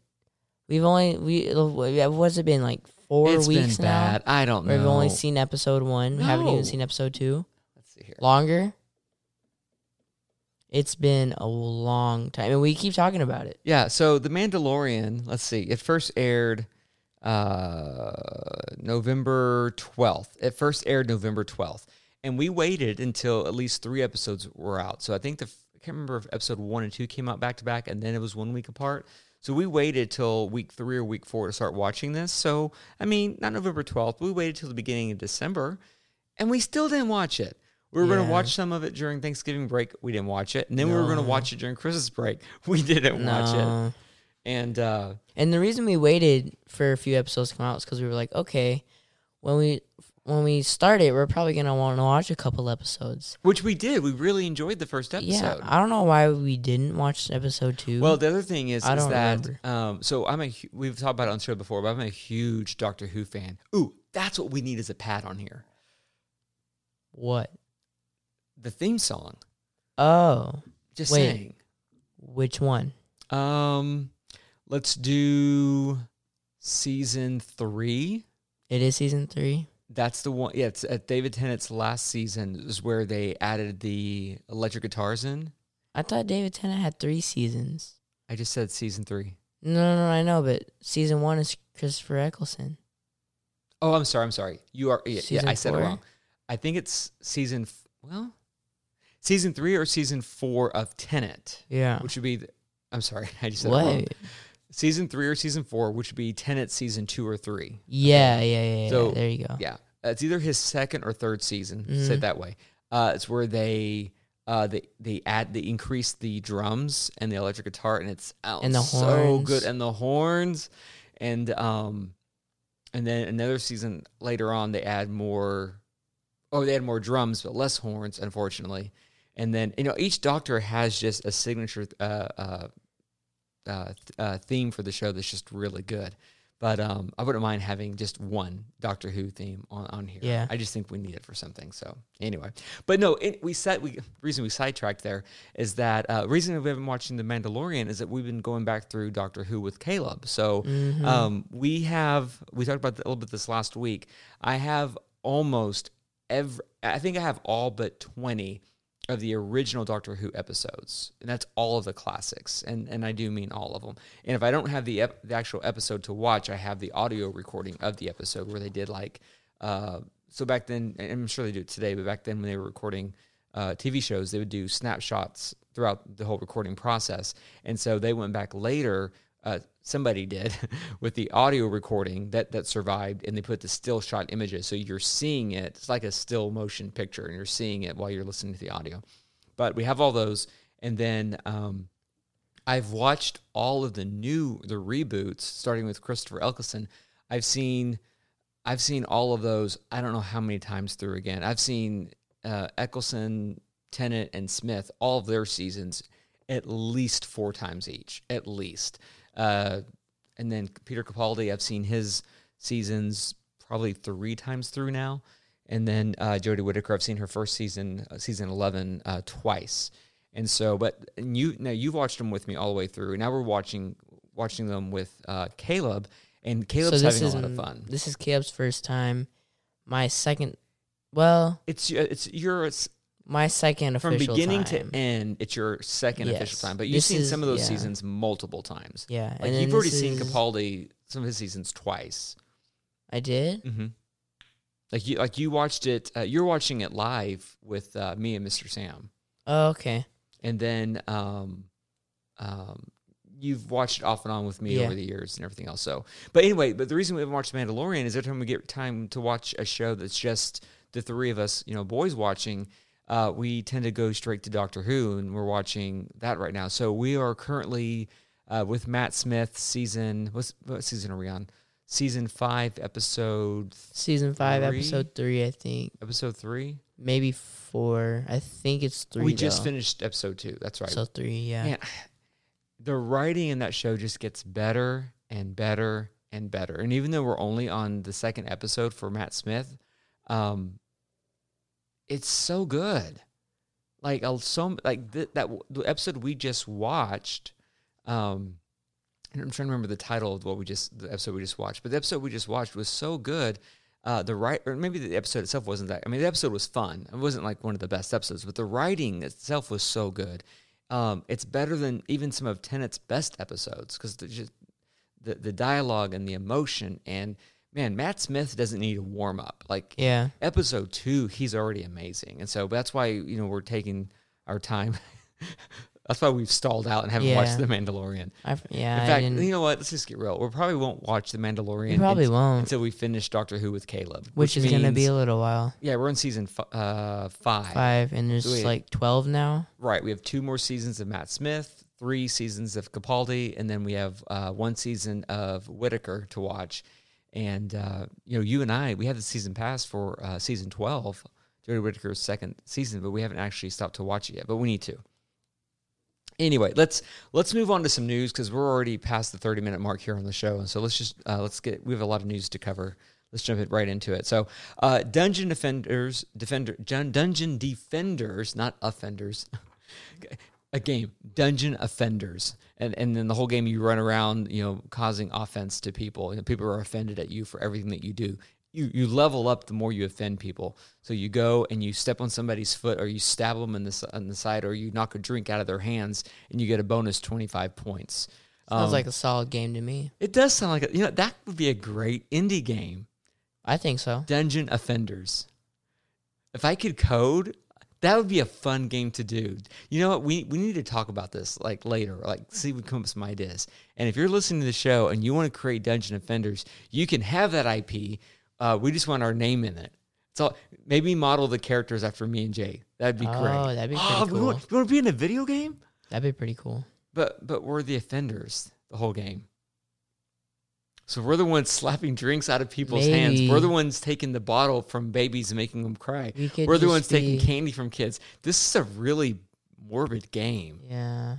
We've only we what's it been like four it's weeks been bad. now? I don't know. We've only seen episode one. No. Haven't even seen episode two. Let's see here. Longer. It's been a long time, and we keep talking about it. Yeah. So the Mandalorian. Let's see. It first aired uh, November 12th. It first aired November 12th. And we waited until at least three episodes were out. So I think the, I can't remember if episode one and two came out back to back and then it was one week apart. So we waited till week three or week four to start watching this. So, I mean, not November 12th, we waited till the beginning of December and we still didn't watch it. We were yeah. going to watch some of it during Thanksgiving break. We didn't watch it. And then no. we were going to watch it during Christmas break. (laughs) We didn't no. watch it. And uh, and the reason we waited for a few episodes to come out is because we were like, okay, when we when we start it, we're probably gonna want to watch a couple episodes. Which we did. We really enjoyed the first episode. Yeah, I don't know why we didn't watch episode two. Well, the other thing is, I is that um, so I'm a we've talked about it on the show before, but I'm a huge Doctor Who fan. Ooh, that's what we need as a pad on here. What? The theme song. Oh, just Wait, saying. Which one? Um, Let's do season three. It is season three. That's the one. Yeah, it's at David Tennant's last season is where they added the electric guitars in. I thought David Tennant had three seasons. I just said season three. No, no, no I know, but season one is Christopher Eccleston. Oh, I'm sorry. I'm sorry. You are. Yeah, yeah I said four? it wrong. I think it's season. Well, season three or season four of Tennant. Yeah, which would be. The, I'm sorry. (laughs) I just said what? it wrong season three or season four, which would be Tennant season two or three. Yeah, yeah, yeah. So there you go. Yeah, it's either his second or third season. Mm-hmm. Say it that way. Uh, it's where they uh, they they add they increase the drums and the electric guitar, and it's oh, and the so horns. good, and the horns, and um, and then another season later on they add more. Oh, they add more drums, but less horns, unfortunately. And then you know each Doctor has just a signature uh, uh, uh, uh, theme for the show that's just really good. But um, I wouldn't mind having just one Doctor Who theme on, on here. Yeah. I just think we need it for something. So anyway, but no, it, we said we reason we sidetracked there is that uh, reason we've been watching The Mandalorian is that we've been going back through Doctor Who with Caleb. So Mm-hmm. um, we have we talked about a little bit this last week. I have almost every. I think I have all but twenty of the original Doctor Who episodes, and that's all of the classics, and and I do mean all of them. And if I don't have the ep- the actual episode to watch, I have the audio recording of the episode where they did like. Uh, so back then, I'm sure they do it today, but back then when they were recording uh, TV shows, they would do snapshots throughout the whole recording process, and so they went back later. Uh, somebody did (laughs) with the audio recording that that survived, and they put the still shot images, so you're seeing it. It's like a still motion picture, and you're seeing it while you're listening to the audio. But we have all those, and then um, I've watched all of the new the reboots, starting with Christopher Eccleston. I've seen, I've seen all of those. I don't know how many times through again. I've seen uh, Eccleston, Tennant, and Smith all of their seasons at least four times each, at least. Uh, and then Peter Capaldi, I've seen his seasons probably three times through now. And then uh, Jodie Whittaker, I've seen her first season, uh, season eleven, uh, twice. And so, but and you now you've watched them with me all the way through. Now we're watching watching them with uh, Caleb, and Caleb's having a lot of fun. This is Caleb's first time. My second, well, It's it's your it's my second official from official beginning time. to end. It's your second official time, but you've This seen is- some of those yeah. seasons multiple times. Yeah, Like then you've already this seen is- Capaldi some of his seasons twice. I did. Mm-hmm. Like you like you watched it. Uh, you're watching it live with uh, me and Mr. Sam. Oh, okay. and then um, um, you've watched it off and on with me Yeah. over the years and everything else. So, but anyway, but the reason we haven't watched Mandalorian is every time we get time to watch a show that's just the three of us, you know, boys watching, uh, we tend to go straight to Doctor Who, and we're watching that right now. So we are currently uh, with Matt Smith season. What's, what season are we on? Season five, episode Season five, Three? episode three, I think. episode three. Maybe four. I think it's three. we just finished episode two. That's right. So three, yeah. Man, the writing in that show just gets better and better and better. And even though we're only on the second episode for Matt Smith, um, it's so good. Like so, like th- that the episode we just watched. Um, and I'm trying to remember the title of what we just the episode we just watched, but the episode we just watched was so good. Uh, the right, or maybe the episode itself wasn't that. I mean, the episode was fun. It wasn't like one of the best episodes, but the writing itself was so good. Um, it's better than even some of Tennant's best episodes because just the the dialogue and the emotion and man, Matt Smith doesn't need a warm up. Like Yeah. episode two, he's already amazing, and so that's why you know we're taking our time. (laughs) that's why we've stalled out and haven't watched The Mandalorian. I, yeah. In fact, you know what? Let's just get real. We probably won't watch The Mandalorian. we probably unt- won't. until we finish Doctor Who with Caleb, Which, is going to be a little while. yeah. We're in season f- uh, five. Five, and there's Wait. like 12 now. Right. We have two more seasons of Matt Smith, three seasons of Capaldi, and then we have uh, one season of Whittaker to watch. And uh, you know, you and I, we have the season pass for uh, season twelve, Jodie Whittaker's second season, but we haven't actually stopped to watch it yet. But we need to. Anyway, let's let's move on to some news because we're already past the thirty minute mark here on the show, and so let's just uh, let's get. We have a lot of news to cover. Let's jump it right into it. So, uh, Dungeon Defenders, Defender, Dun- Dungeon Defenders, not offenders. (laughs) a game, Dungeon Offenders, and and then the whole game you run around, you know, causing offense to people. You know, people are offended at you for everything that you do. You you level up the more you offend people. So you go and you step on somebody's foot, or you stab them in the on the side, or you knock a drink out of their hands, and you get a bonus twenty five points. Sounds Um, like a solid game to me. it does sound like a, you know that would be a great indie game. I think so. Dungeon Offenders. If I could code, that would be a fun game to do. You know what? We we need to talk about this like later. Like see if we come up with some ideas. And if you're listening to the show and you want to create Dungeon Offenders, you can have that IP. Uh, we just want our name in it. So maybe model the characters after me and Jay. That'd be great. Oh, that'd be pretty Oh, cool. want, we want to be in a video game, That'd be pretty cool. but but we're the offenders the whole game. So we're the ones (laughs) slapping drinks out of people's hands. We're the ones taking the bottle from babies and making them cry. We we're the ones taking candy from kids. This is a really morbid game. Yeah.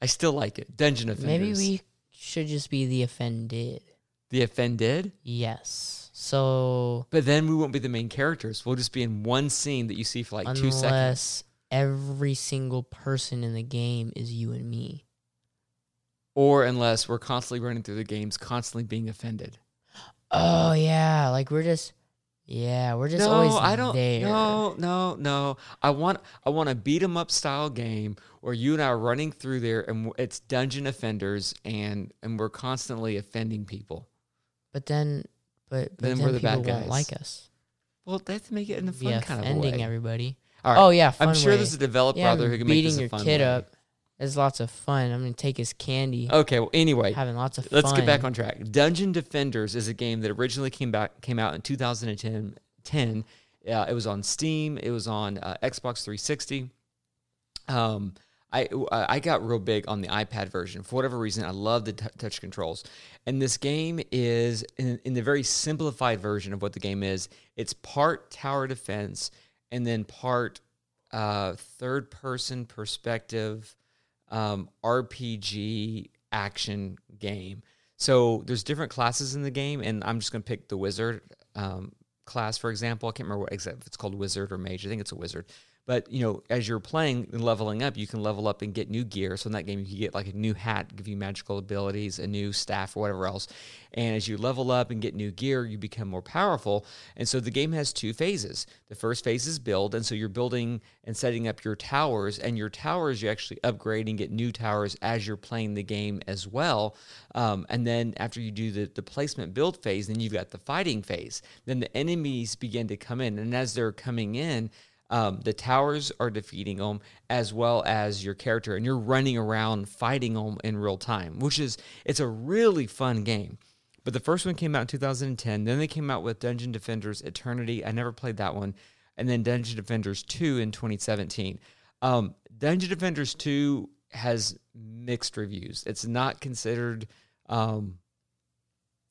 I still like it. Dungeon Offenders. Maybe we should just be the offended. The offended? Yes. So But then we won't be the main characters. We'll just be in one scene that you see for like two seconds. unless every single person in the game is you and me. Or unless we're constantly running through the games, constantly being offended. Oh yeah, like we're just yeah, we're just no, always I don't. there. No, no, no. I want I want a beat 'em up style game where you and I are running through there, and it's dungeon offenders, and and we're constantly offending people. But then, but, but Then then, we're the people bad guys. like us. Well, they have to make it in a fun Yeah, kind of a offending everybody. All right. Oh yeah, I'm sure way. there's a developer yeah, out there who can make beating this a your kid way. up. It's lots of fun. I'm gonna take his candy. Okay. Well, anyway, having lots of let's fun. get back on track. Dungeon Defenders is a game that originally came back came out in 2010. 10. Uh, it was on Steam. It was on uh, Xbox 360. Um, I I got real big on the iPad version for whatever reason. I love the t- touch controls, and this game is in, in the very simplified version of what the game is. It's part tower defense and then part uh, third person perspective um, RPG action game. So there's different classes in the game, and I'm just going to pick the wizard um, class for example. I can't remember what exactly if it's called wizard or mage. I think it's a wizard. But you know, as you're playing and leveling up, you can level up and get new gear. So in that game, you can get like a new hat, give you magical abilities, a new staff, or whatever else. And as you level up and get new gear, you become more powerful. And so the game has two phases. The first phase is build, and so you're building and setting up your towers. And your towers, you actually upgrade and get new towers as you're playing the game as well. Um, and then after you do the the placement build phase, then you've got the fighting phase. Then the enemies begin to come in, and as they're coming in um, the towers are defeating them as well as your character and you're running around fighting them in real time which is it's a really fun game. But the first one came out in 2010 then they came out with dungeon defenders eternity. I never played that one. And then dungeon defenders 2 in 2017 um, dungeon defenders 2 has mixed reviews. It's not considered um,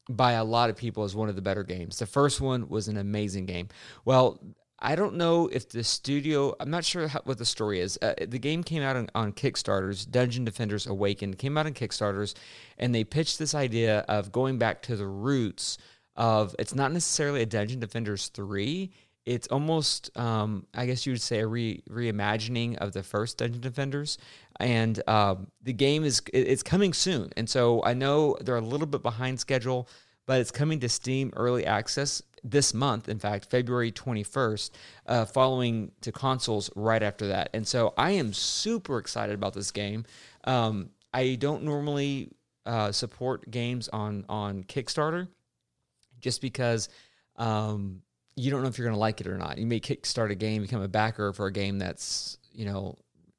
by a lot of people as one of the better games. The first one was an amazing game. Well, I don't know if the studio, I'm not sure how, what the story is. Uh, the game came out on, on Kickstarters, Dungeon Defenders Awakened, came out on Kickstarters, and they pitched this idea of going back to the roots of it's not necessarily a Dungeon Defenders 3. It's almost, um, I guess you would say, a re- reimagining of the first Dungeon Defenders. And um, the game is it- it's coming soon. And so I know they're a little bit behind schedule, but it's coming to Steam Early Access this month, in fact, February 21st, uh, following to consoles right after that. And so I am super excited about this game. Um, I don't normally uh, support games on, on Kickstarter just because um, you don't know if you're going to like it or not. You may kickstart a game, become a backer for a game that's, you know,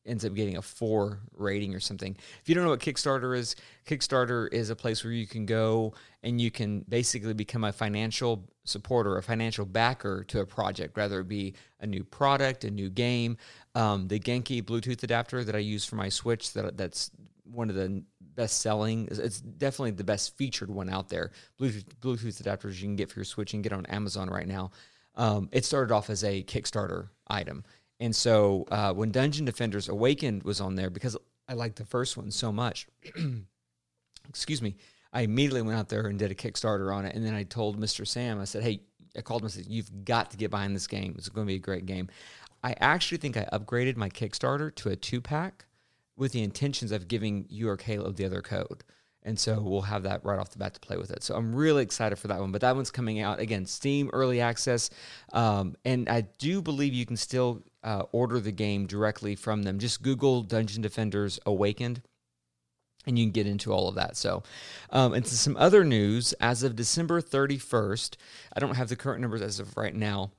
ends up getting a four rating or something. If you don't know what Kickstarter is, Kickstarter is a place where you can go and you can basically become a financial supporter, a financial backer to a project, whether it be a new product, a new game. Um, the Genki Bluetooth adapter that I use for my Switch, that that's one of the best selling. It's definitely the best featured one out there. Bluetooth, Bluetooth adapters you can get for your Switch and get on Amazon right now. Um, it started off as a Kickstarter item. And so uh, when Dungeon Defenders Awakened was on there, because I liked the first one so much, (clears throat) excuse me, I immediately went out there and did a Kickstarter on it. And then I told Mr. Sam, I said, hey, I called him and said, you've got to get behind this game. It's going to be a great game. I actually think I upgraded my Kickstarter to a two pack with the intentions of giving you or Caleb the other code. And so we'll have that right off the bat to play with it. So I'm really excited for that one. But that one's coming out again, Steam early access. Um, and I do believe you can still uh, order the game directly from them. Just Google Dungeon Defenders Awakened and you can get into all of that. So, um, and some other news as of December 31st, I don't have the current numbers as of right now,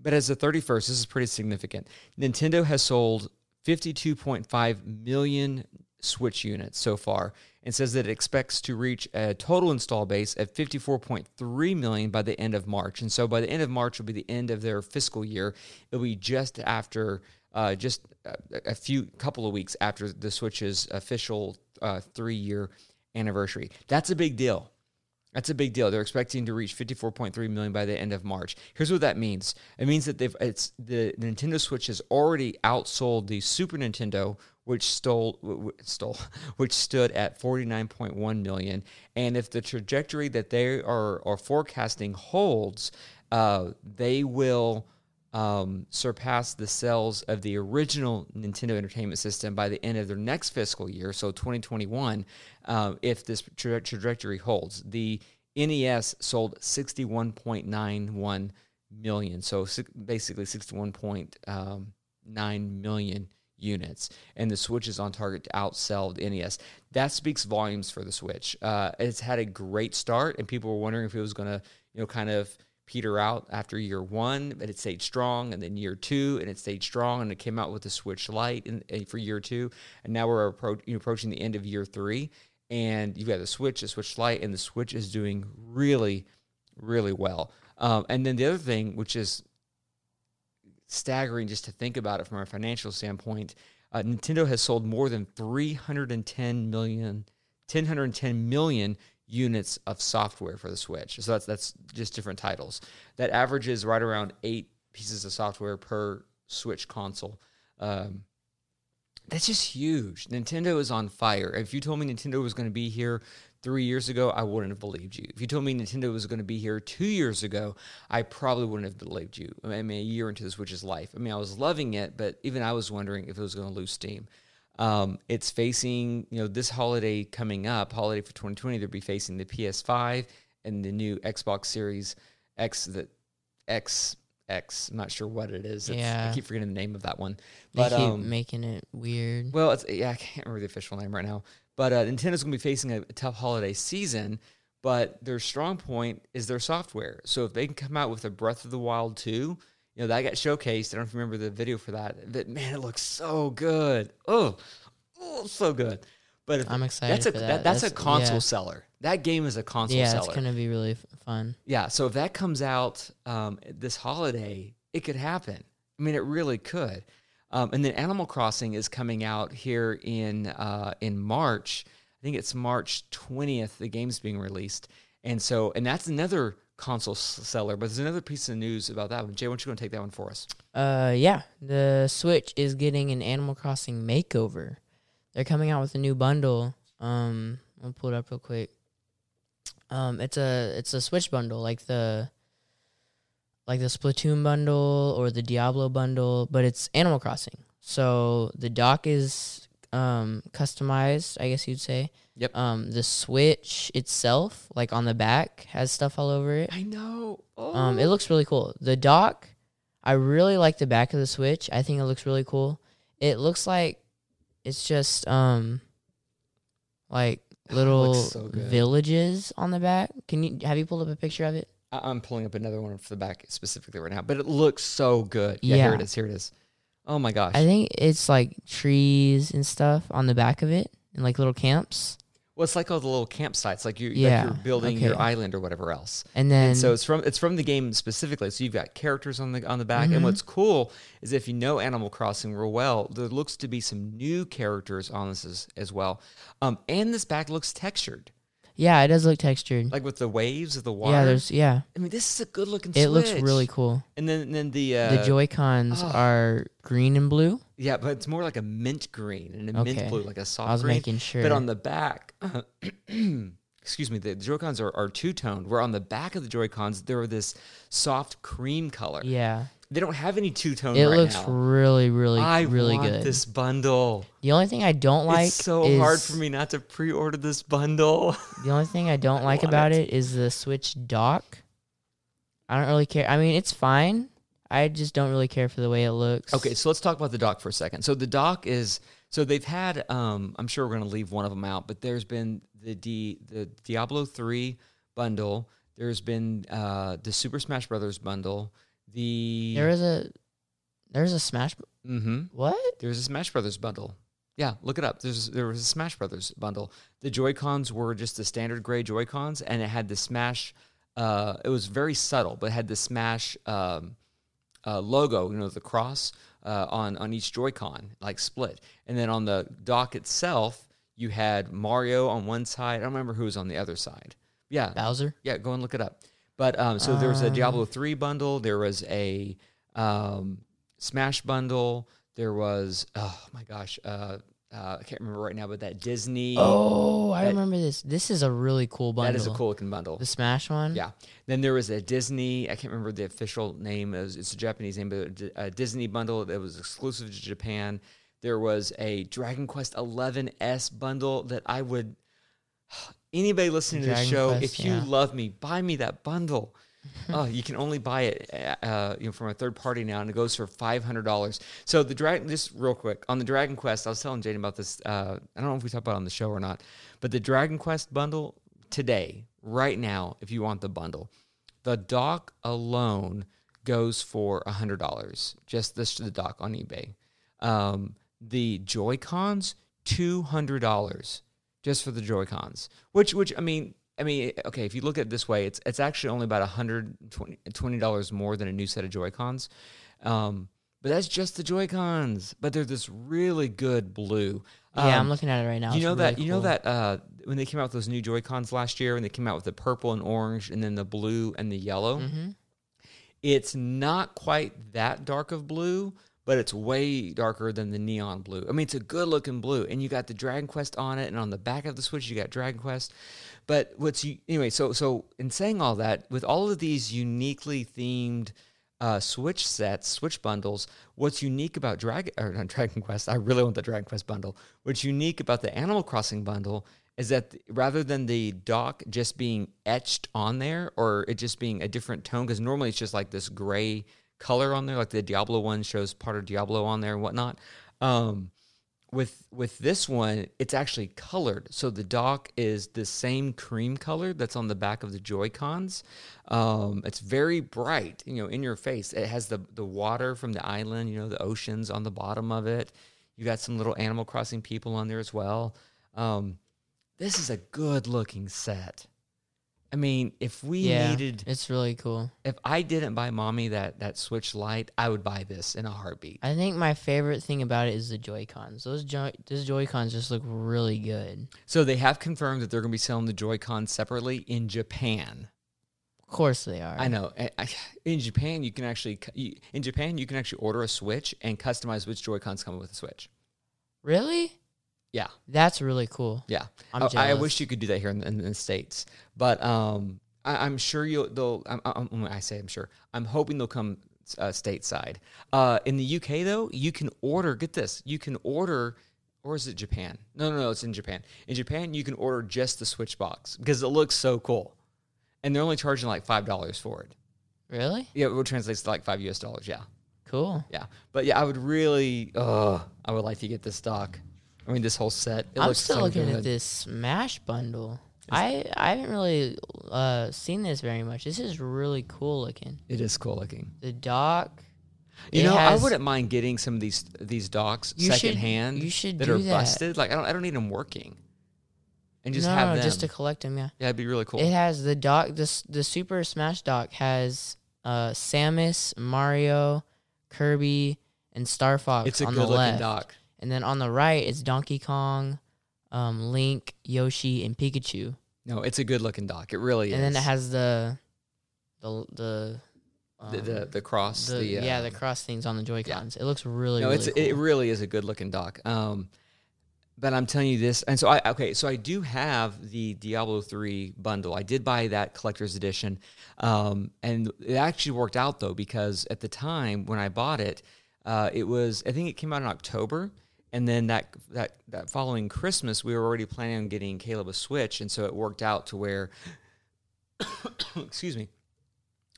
but as of 31st, this is pretty significant. Nintendo has sold 52.5 million Switch units so far and says that it expects to reach a total install base of 54.3 million by the end of March. And so by the end of March will be the end of their fiscal year. It'll be just after uh, just a, few couple of weeks after the Switch's official uh, three year anniversary. That's a big deal. That's a big deal. They're expecting to reach 54.3 million by the end of March. Here's what that means. It means that they've it's the Nintendo Switch has already outsold the Super Nintendo, which stole stole (laughs) which stood at 49.1 million. And if the trajectory that they are are forecasting holds, uh, they will um, surpass the sales of the original Nintendo Entertainment System by the end of their next fiscal year, so 2021, uh, if this tra- trajectory holds. The NES sold 61.91 million, so basically 61.9 million units, and the Switch is on target to outsell the NES. That speaks volumes for the Switch. Uh, it's had a great start, and people were wondering if it was going to, you know, kind of peter out after year one, but it stayed strong, and then year two, and it stayed strong, and it came out with the Switch Lite in, in, for year two, and now we're appro- you know, approaching the end of year three, and you've got the Switch, the Switch Lite, and the Switch is doing really, really well. Um, and then the other thing, which is staggering just to think about it from a financial standpoint, uh, Nintendo has sold more than 310 million, 110 million units of software for the Switch. So that's that's just different titles. That averages right around eight pieces of software per Switch console. Um, that's just huge. Nintendo is on fire. If you told me Nintendo was going to be here three years ago, I wouldn't have believed you. If you told me Nintendo was going to be here two years ago, I probably wouldn't have believed you. I mean, a year into the Switch's life. I mean, I was loving it, but even I was wondering if it was going to lose steam. Um, it's facing, you know, this holiday coming up, holiday for 2020, they'll be facing the PS5 and the new Xbox Series X, the X X. I'm not sure what it is. It's, Yeah. I keep forgetting the name of that one. They keep um, making it weird. well, it's yeah, I can't remember the official name right now. But uh, Nintendo's going to be facing a, tough holiday season. But their strong point is their software. So if they can come out with a Breath of the Wild 2, you know that got showcased. I don't know if you remember the video for that. That man, it looks so good. Oh, oh, so good. But if, I'm excited that's a for that. that. that's, a console yeah. seller. That game is a console yeah, seller. it's gonna be really f- fun. Yeah, so if that comes out um, this holiday, it could happen. I mean, it really could. Um, and then Animal Crossing is coming out here in uh, in March. I think it's March twentieth. The game's being released, and so and that's another console seller. But there's another piece of news about that one. Jay, why don't you go and take that one for us? Uh, yeah, the Switch is getting an Animal Crossing makeover. They're coming out with a new bundle. Um, I'll pull it up real quick. Um, it's a it's a Switch bundle, like the like the Splatoon bundle or the Diablo bundle, but it's Animal Crossing. So the dock is um customized, I guess you'd say. Yep. Um, the Switch itself, like on the back, has stuff all over it. I know. Oh. Um, it looks really cool. The dock, I really like the back of the Switch. I think it looks really cool. It looks like it's just um, like (sighs) little so villages on the back. Can you have you pulled up a picture of it? I'm pulling up another one for the back specifically right now, but it looks so good. Yeah, here it is. Here it is. Oh my gosh. I think it's like trees and stuff on the back of it, and like little camps. Well, it's like all the little campsites, like you, Yeah, like you're building your island or whatever else. And then And so it's from it's from the game specifically. So you've got characters on the on the back, Mhm. and what's cool is if you know Animal Crossing real well, there looks to be some new characters on this as, as well. Um, and this back looks textured, yeah, it does look textured. like with the waves of the water. yeah, there's yeah, I mean, this is a good looking. it looks really cool. And then then the uh, the Joy Cons oh. are green and blue. yeah, but it's more like a mint green and a Okay. mint blue, like a soft I was green. making sure. But on the back, (clears throat) excuse me, the Joy Cons are, are two toned. Where on the back of the Joy Cons, they're this soft cream color. yeah, They don't have any two tone it right looks now. really, really, I really want good. this bundle. The only thing I don't like it's so is, hard for me not to pre-order this bundle. (laughs) The only thing I don't I like about it. it is the Switch dock. I don't really care. I mean, it's fine. I just don't really care for the way it looks. okay, so let's talk about the dock for a second. So the dock is so they've had um I'm sure we're going to leave one of them out, but there's been the D, the Diablo 3 bundle, there's been uh the Super Smash Brothers bundle, the There is a there's a Smash. Mhm. What? There's a Smash Brothers bundle. Yeah, look it up. There's there was a Smash Brothers bundle. The Joy Cons were just the standard gray Joy Cons, and it had the Smash. Uh, it was very subtle, but had the Smash um, uh, logo. You know, the cross uh, on on each Joy-Con, like split. And then on the dock itself, you had Mario on one side. I don't remember who was on the other side, Yeah, Bowser. yeah. Go and look it up. But um, so there was a Um. Diablo three bundle. There was a um, Smash bundle. There was oh my gosh, uh, uh, I can't remember right now, but that Disney. Oh, I that- remember this. This is a really cool bundle. that is a cool looking bundle. The Smash one. Yeah. Then there was a Disney. I can't remember the official name. It was, it's a Japanese name, but a Disney bundle that was exclusive to Japan. There was a Dragon Quest XI S bundle that I would. Anybody listening to the show, Quest, if you yeah. love me, buy me that bundle. (laughs) oh, you can only buy it, uh, you know, from a third party now, and it goes for five hundred dollars. So the dragon, just real quick on the Dragon Quest, I was telling Jaden about this. Uh, I don't know if we talked about it on the show or not, but the Dragon Quest bundle today, right now, if you want the bundle, the dock alone goes for hundred dollars. Just this to the dock on eBay. Um, the Joy Cons, two hundred dollars just for the Joy Cons. Which, which I mean, I mean, okay, if you look at it this way, it's it's actually only about hundred twenty dollars more than a new set of Joy Cons. Um, but that's just the Joy Cons. But they're this really good blue. Yeah, Um, I'm looking at it right now. you It's know that really you know cool. that uh, when they came out with those new Joy Cons last year, and they came out with the purple and orange, and then the blue and the yellow. Mhm. It's not quite that dark of blue, but it's way darker than the neon blue. I mean, it's a good looking blue, and you got the Dragon Quest on it, and on the back of the Switch you got Dragon Quest. But what's you anyway? So so in saying all that, with all of these uniquely themed uh, Switch sets, Switch bundles, what's unique about Dragon or not Dragon Quest? I really want the Dragon Quest bundle. What's unique about the Animal Crossing bundle is that rather than the dock just being etched on there or it just being a different tone, because normally it's just like this gray color on there, like the Diablo one shows part of Diablo on there and whatnot. Um, with with this one, it's actually colored. So the dock is the same cream color that's on the back of the Joy Cons. Um, it's very bright, you know, in your face. It has the the water from the island, you know, the oceans on the bottom of it. You got some little Animal Crossing people on there as well. Um, this is a good looking set. I mean, if we yeah, needed, it's really cool. if I didn't buy mommy that that Switch Lite, I would buy this in a heartbeat. I think my favorite thing about it is the Joy Cons. Those Joy those Joy Cons just look really good. So they have confirmed that they're going to be selling the Joy-Con separately in Japan. Of course they are. I know. In Japan, you can actually in Japan you can actually order a Switch and customize which Joy-Cons come with the Switch. Really? Yeah, That's really cool. yeah. I'm I, I wish you could do that here in, in, the states, but um, I, I'm sure you'll. They'll. I'm, I'm, I say I'm sure. I'm hoping they'll come uh, stateside. Uh, in the UK though, you can order. Get this. You can order. Or is it Japan? No, no, no. It's in Japan. In Japan, you can order just the Switch box because it looks so cool, and they're only charging like five dollars for it. Really? Yeah, it translates to like five US dollars. Yeah, Cool. yeah. But yeah, I would really. Uh, I would like to get this stock. I mean, this whole set. It I'm looks still so looking good. at this Smash bundle. I I haven't really uh, seen this very much. This is really cool looking. It is cool looking. The dock. You know, has- I wouldn't mind getting some of these these docks You should- secondhand. you should that are that. busted. Like I don't, I don't need them working, and just no, have no, them. just to collect them. Yeah. yeah, it'd be really cool. It has the dock. This the Super Smash dock has uh, Samus, Mario, Kirby, and Star Fox it's a on good the looking left, dock. And then on the right it's Donkey Kong, um, Link, Yoshi, and Pikachu. No, it's a good looking dock. It really and is. And then it has the the the um, the, the the cross. the- the, yeah uh, the cross things on the Joy Cons. It looks really good. no, really it's cool. it really is a good looking dock. Um, but I'm telling you this, and so I okay, so I do have the Diablo three bundle. I did buy that collector's edition, um, and it actually worked out though because at the time when I bought it, uh, it was I think it came out in October, and then that that that following Christmas we were already planning on getting Caleb a Switch, and so it worked out to where, (coughs) excuse me,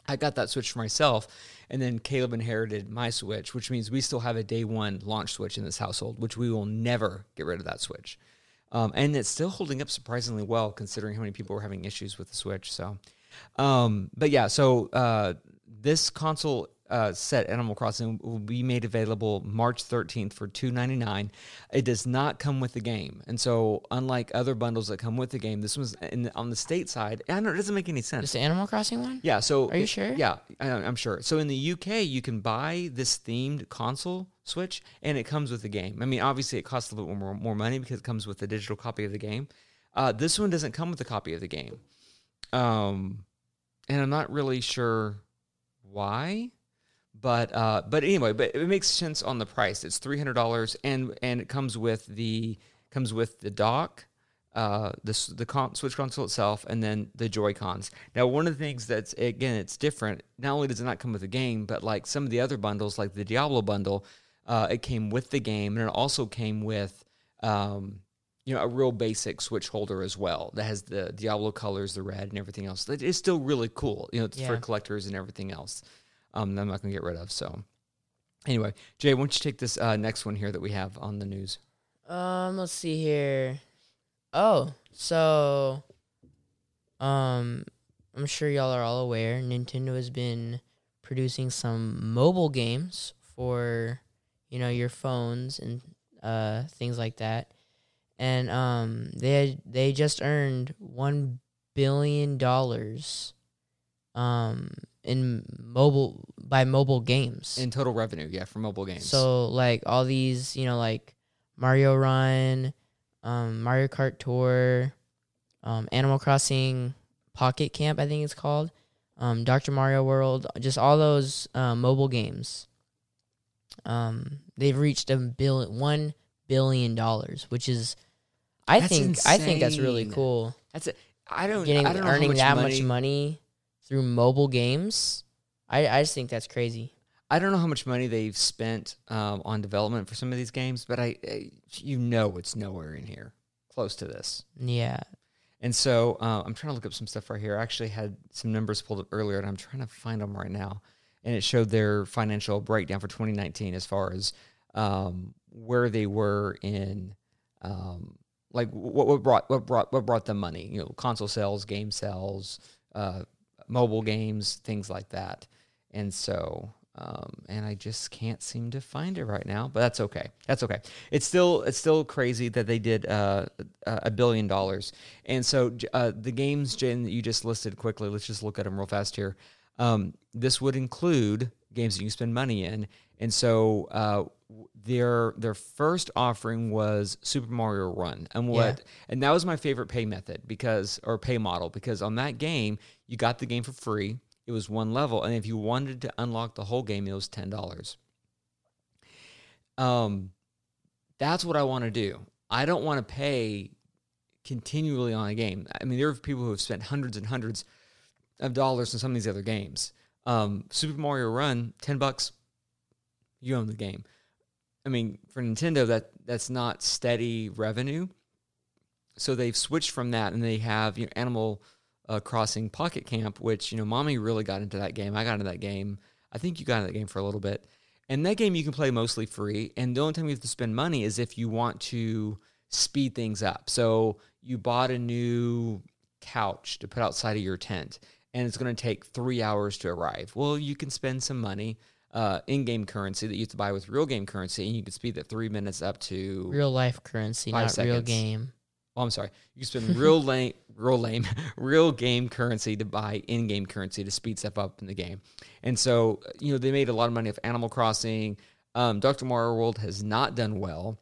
I got that Switch for myself, and then Caleb inherited my Switch, which means we still have a day one launch Switch in this household, which we will never get rid of that Switch. Um, and it's still holding up surprisingly well, considering how many people were having issues with the Switch. So, um, but yeah, so uh, this console uh, set, Animal Crossing, will be made available March 13th for $2.99. It does not come with the game, and so unlike other bundles that come with the game, this one's in on the state side. I know it doesn't make any sense. Just the Animal Crossing one. Yeah. So Are you sure? Yeah, I, I'm sure. So in the UK, you can buy this themed console Switch, and it comes with the game. I mean, obviously, it costs a little bit more, more money because it comes with a digital copy of the game. Uh, this one doesn't come with a copy of the game. Um, and I'm not really sure why, but uh, but anyway, but it makes sense on the price. It's three hundred dollars, and and it comes with the comes with the dock, uh, the the con- Switch console itself, and then the Joy Cons. Now, one of the things that's again, it's different. Not only does it not come with the game, but like some of the other bundles, like the Diablo bundle, uh, it came with the game, and it also came with. Um, you know, a real basic Switch holder as well that has the Diablo colors, the red, and everything else. It is still really cool. You know, it's for collectors and everything else. Um, that I'm not gonna get rid of. So, anyway, Jay, why don't you take this uh, next one here that we have on the news? Um, let's see here. Oh, so um I'm sure y'all are all aware Nintendo has been producing some mobile games for you know your phones and uh things like that. And um they had, they just earned 1 billion dollars um in mobile by mobile games. In total revenue, yeah, for mobile games. So like all these, you know, like Mario Run, um, Mario Kart Tour, um, Animal Crossing Pocket Camp, I think it's called, um, Doctor Mario World, just all those uh, mobile games. Um, they've reached a bill one billion dollars, which is, I That's think, I think that's really cool. that's it. I don't. Getting I don't know earning that money, much money through mobile games, I I just think that's crazy. I don't know how much money they've spent um, on development for some of these games, but I, I, you know, it's nowhere in here close to this. Yeah, And so uh, I'm trying to look up some stuff right here. I actually had some numbers pulled up earlier, and I'm trying to find them right now. And it showed their financial breakdown for 2019 as far as um, where they were in, um, like what, what brought what brought what brought them money. You know, console sales, game sales, uh, mobile games, things like that. And so, um, and I just can't seem to find it right now. But that's okay. That's okay. It's still it's still crazy that they did uh, a a billion dollars. And so uh, the games, Jen, that you just listed quickly. Let's just look at them real fast here. Um, this would include games that you spend money in. And so uh, their their first offering was Super Mario Run, and what and that was my favorite pay method because or pay model because on that game you got the game for free. It was one level, and if you wanted to unlock the whole game, it was ten dollars. Um, that's what I want to do. I don't want to pay continually on a game. I mean, there are people who have spent hundreds and hundreds of dollars on some of these other games. Um, Super Mario Run, ten bucks, you own the game. I mean, for Nintendo, that that's not steady revenue. So they've switched from that, and they have you know Animal uh, Crossing Pocket Camp, which you know, mommy really got into that game. I got into that game. I think you got into that game for a little bit. And that game you can play mostly free. And the only time you have to spend money is if you want to speed things up. So you bought a new couch to put outside of your tent, and it's going to take three hours to arrive. Well, you can spend some money, uh, in-game currency that you have to buy with real game currency, and you can speed that three minutes up to real life currency, not real game. Oh, I'm sorry. You spend (laughs) real lame, real lame, (laughs) real game currency to buy in-game currency to speed stuff up in the game. And so, you know, they made a lot of money off Animal Crossing. Um, Dr. Mario World has not done well.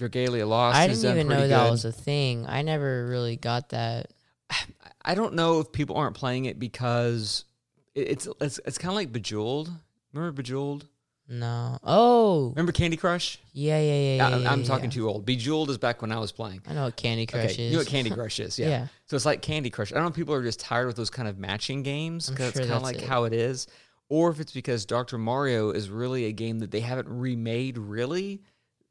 Dragalia Lost I didn't even know that was a thing. I never really got that. (sighs) I don't know if people aren't playing it because it's it's, it's kind of like Bejeweled. Remember Bejeweled? No. Oh, Remember Candy Crush? yeah, yeah, yeah. yeah, I, yeah, I'm yeah, talking too old. Bejeweled is back when I was playing. I know what Candy Crush okay, is. you know what Candy (laughs) Crush is? Yeah. Yeah. So it's like Candy Crush. I don't know if people are just tired with those kind of matching games because sure it's kind of like it. how it is, or if it's because Dr. Mario is really a game that they haven't remade really,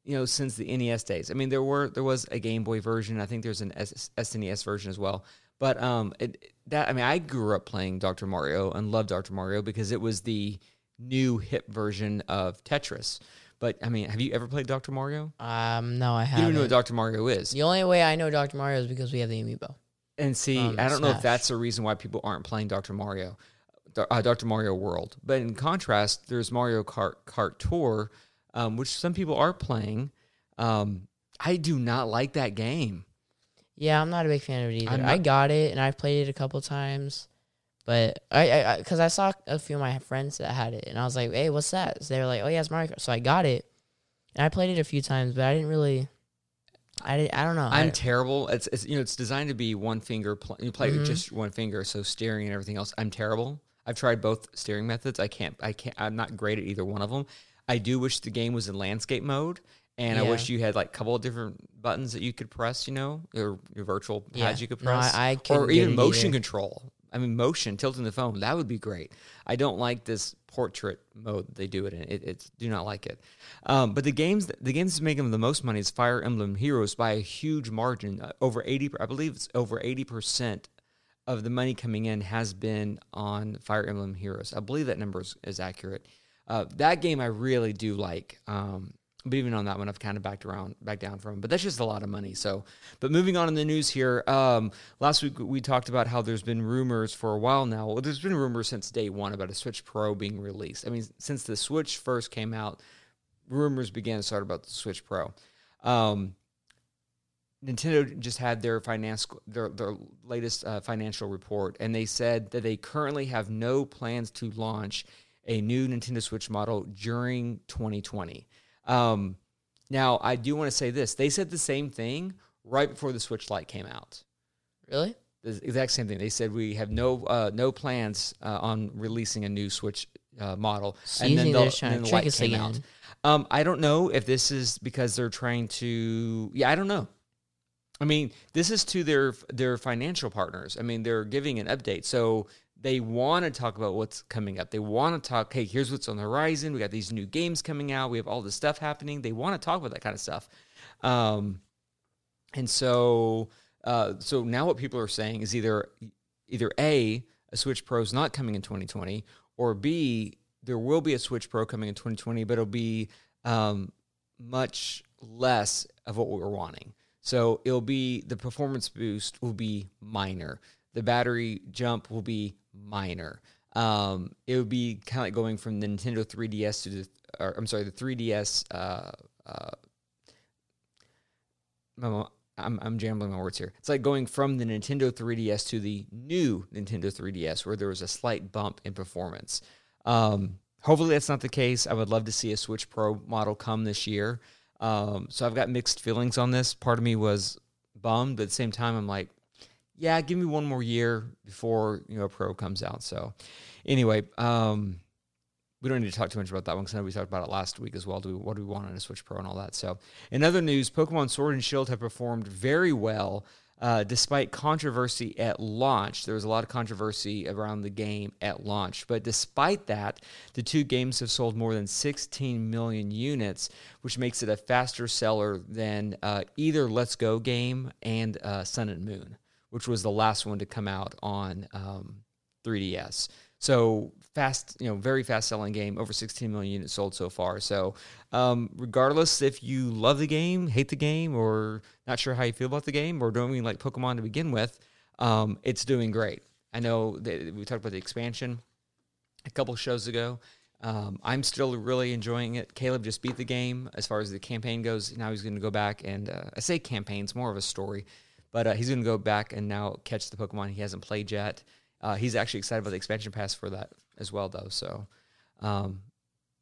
you know, since the NES days. I mean, there were there was a Game Boy version. I think there's an S- SNES version as well. But um, it, that I mean, I grew up playing Dr. Mario and loved Dr. Mario because it was the new hip version of Tetris. But I mean, have you ever played Dr. Mario? Um, no, I haven't. You don't know what Dr. Mario is. the only way I know Dr. Mario is because we have the amiibo. And see, Um, I don't know if that's the reason why people aren't playing Dr. Mario, uh, Dr. Mario World. But in contrast, there's Mario Kart Kart Tour, um, which some people are playing. Um, I do not like that game. Yeah, I'm not a big fan of it either. I'm I got it and I've played it a couple times, but I, I, because I, saw a few of my friends that had it, and I was like, "Hey, what's that?" So they were like, "Oh yeah, it's Mario Kart." So I got it, and I played it a few times, but I didn't really, I, I don't know. I'm I, terrible. It's, it's you know it's designed to be one finger. Pl- you play Mm-hmm. with just one finger, so steering and everything else. I'm terrible. I've tried both steering methods. I can't. I can't. I'm not great at either one of them. I do wish the game was in landscape mode, and I wish you had like a couple of different buttons that you could press. You know, or your virtual pads Yeah. you could No, I- press, I or even motion either. control. I mean, motion tilting the phone that would be great. I don't like this portrait mode they do it in. It, it's do not like it. Um, but the games the games that's making the most money is Fire Emblem Heroes by a huge margin, uh, over eighty. I believe it's over eighty percent of the money coming in has been on Fire Emblem Heroes. I believe that number is, is accurate. Uh, that game I really do like. Um, but even on that one, I've kind of backed around, back down from. But that's just a lot of money. So, but moving on in the news here. Um, last week we talked about how there's been rumors for a while now. Well, there's been rumors since day one about a Switch Pro being released. I mean, since the Switch first came out, rumors began to start about the Switch Pro. Um, Nintendo just had their financial their, their latest uh, financial report, and they said that they currently have no plans to launch a new Nintendo Switch model during 2020. Um, now, I do want to say this: they said the same thing right before the Switch Lite came out. really? The exact same thing. They said we have no uh, no plans uh, on releasing a new Switch uh, model, So you think the- they're trying then to the trick us came again? out. Um, I don't know if this is because they're trying to. Yeah, I don't know. I mean, this is to their their financial partners. I mean, they're giving an update, so they want to talk about what's coming up. They want to talk. Hey, here's what's on the horizon. We got these new games coming out. We have all this stuff happening. They want to talk about that kind of stuff. Um, and so, uh, so now what people are saying is either either a a Switch Pro is not coming in 2020, or b there will be a Switch Pro coming in 2020, but it'll be um, much less of what we were wanting. So it'll be the performance boost will be minor. The battery jump will be minor. Um, it would be kind of like going from the Nintendo 3DS to the, or, I'm sorry, the 3DS. Uh, uh, I'm, I'm jambling my words here. It's like going from the Nintendo 3DS to the new Nintendo 3DS, where there was a slight bump in performance. Um, hopefully, that's not the case. I would love to see a Switch Pro model come this year. Um, so I've got mixed feelings on this. Part of me was bummed, but at the same time, I'm like, yeah, give me one more year before you know a Pro comes out. So anyway, um, we don't need to talk too much about that one because I know we talked about it last week as well. Do we, what do we want on a Switch Pro and all that? So, in other news, Pokemon Sword and Shield have performed very well uh, despite controversy at launch. There was a lot of controversy around the game at launch, but despite that, the two games have sold more than 16 million units, which makes it a faster seller than uh, either Let's Go game and uh, Sun and Moon, which was the last one to come out on um, 3DS. So fast, you know, very fast selling game, over 16 million units sold so far. So, um, regardless if you love the game, hate the game, or not sure how you feel about the game, or don't even like Pokemon to begin with, um, it's doing great. I know that we talked about the expansion a couple shows ago. Um, I'm still really enjoying it. Caleb just beat the game as far as the campaign goes. Now he's going to go back and uh, I say campaign, it's more of a story, but uh, he's going to go back and now catch the Pokemon he hasn't played yet. Uh, he's actually excited about the expansion pass for that as well, though. So um,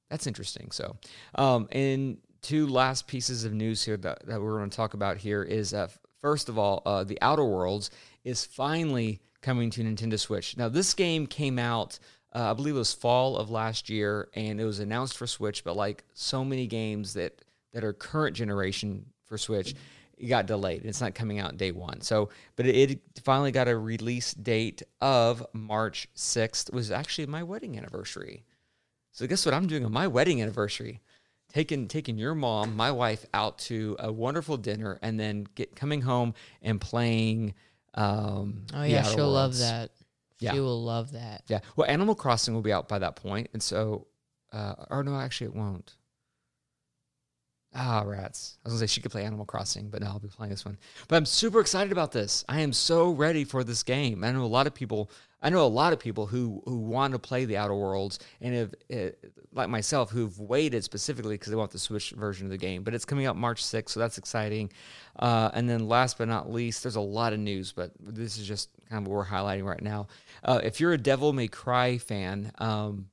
that's interesting. So, um, and two last pieces of news here that, that we're going to talk about here is uh, first of all, uh, the Outer Worlds is finally coming to Nintendo Switch. Now, this game came out. Uh, I believe it was fall of last year, and it was announced for Switch. But like so many games that that are current generation for Switch, it got delayed. It's not coming out day one. So, but it, it finally got a release date of March 6th. It was actually my wedding anniversary. So guess what I'm doing on my wedding anniversary? Taking taking your mom, my wife, out to a wonderful dinner, and then get coming home and playing. Um, Oh yeah, she'll love that. Yeah. She will love that. Yeah. Well, Animal Crossing will be out by that point, and so, uh, or no, actually, it won't. Ah, rats. I was gonna say she could play Animal Crossing, but no, I'll be playing this one. But I'm super excited about this. I am so ready for this game. I know a lot of people. I know a lot of people who who want to play the Outer Worlds, and have, uh, like myself, who've waited specifically because they want the Switch version of the game. But it's coming out March 6th, so that's exciting. Uh, and then last but not least, there's a lot of news, but this is just kind of what we're highlighting right now. Uh, if you're a Devil May Cry fan, um,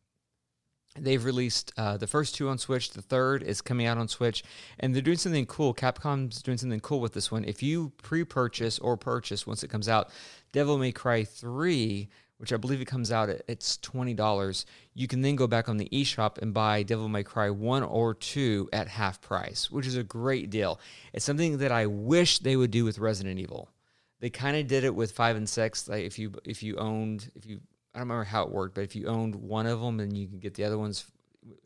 They've released uh, the first two on Switch. The third is coming out on Switch, and they're doing something cool. Capcom's doing something cool with this one. If you pre-purchase or purchase once it comes out, Devil May Cry three, which I believe it comes out at it's twenty dollars, you can then go back on the eShop and buy Devil May Cry one or two at half price, which is a great deal. It's something that I wish they would do with Resident Evil. They kind of did it with five and six. Like if you if you owned if you I don't remember how it worked, but if you owned one of them, then you can get the other ones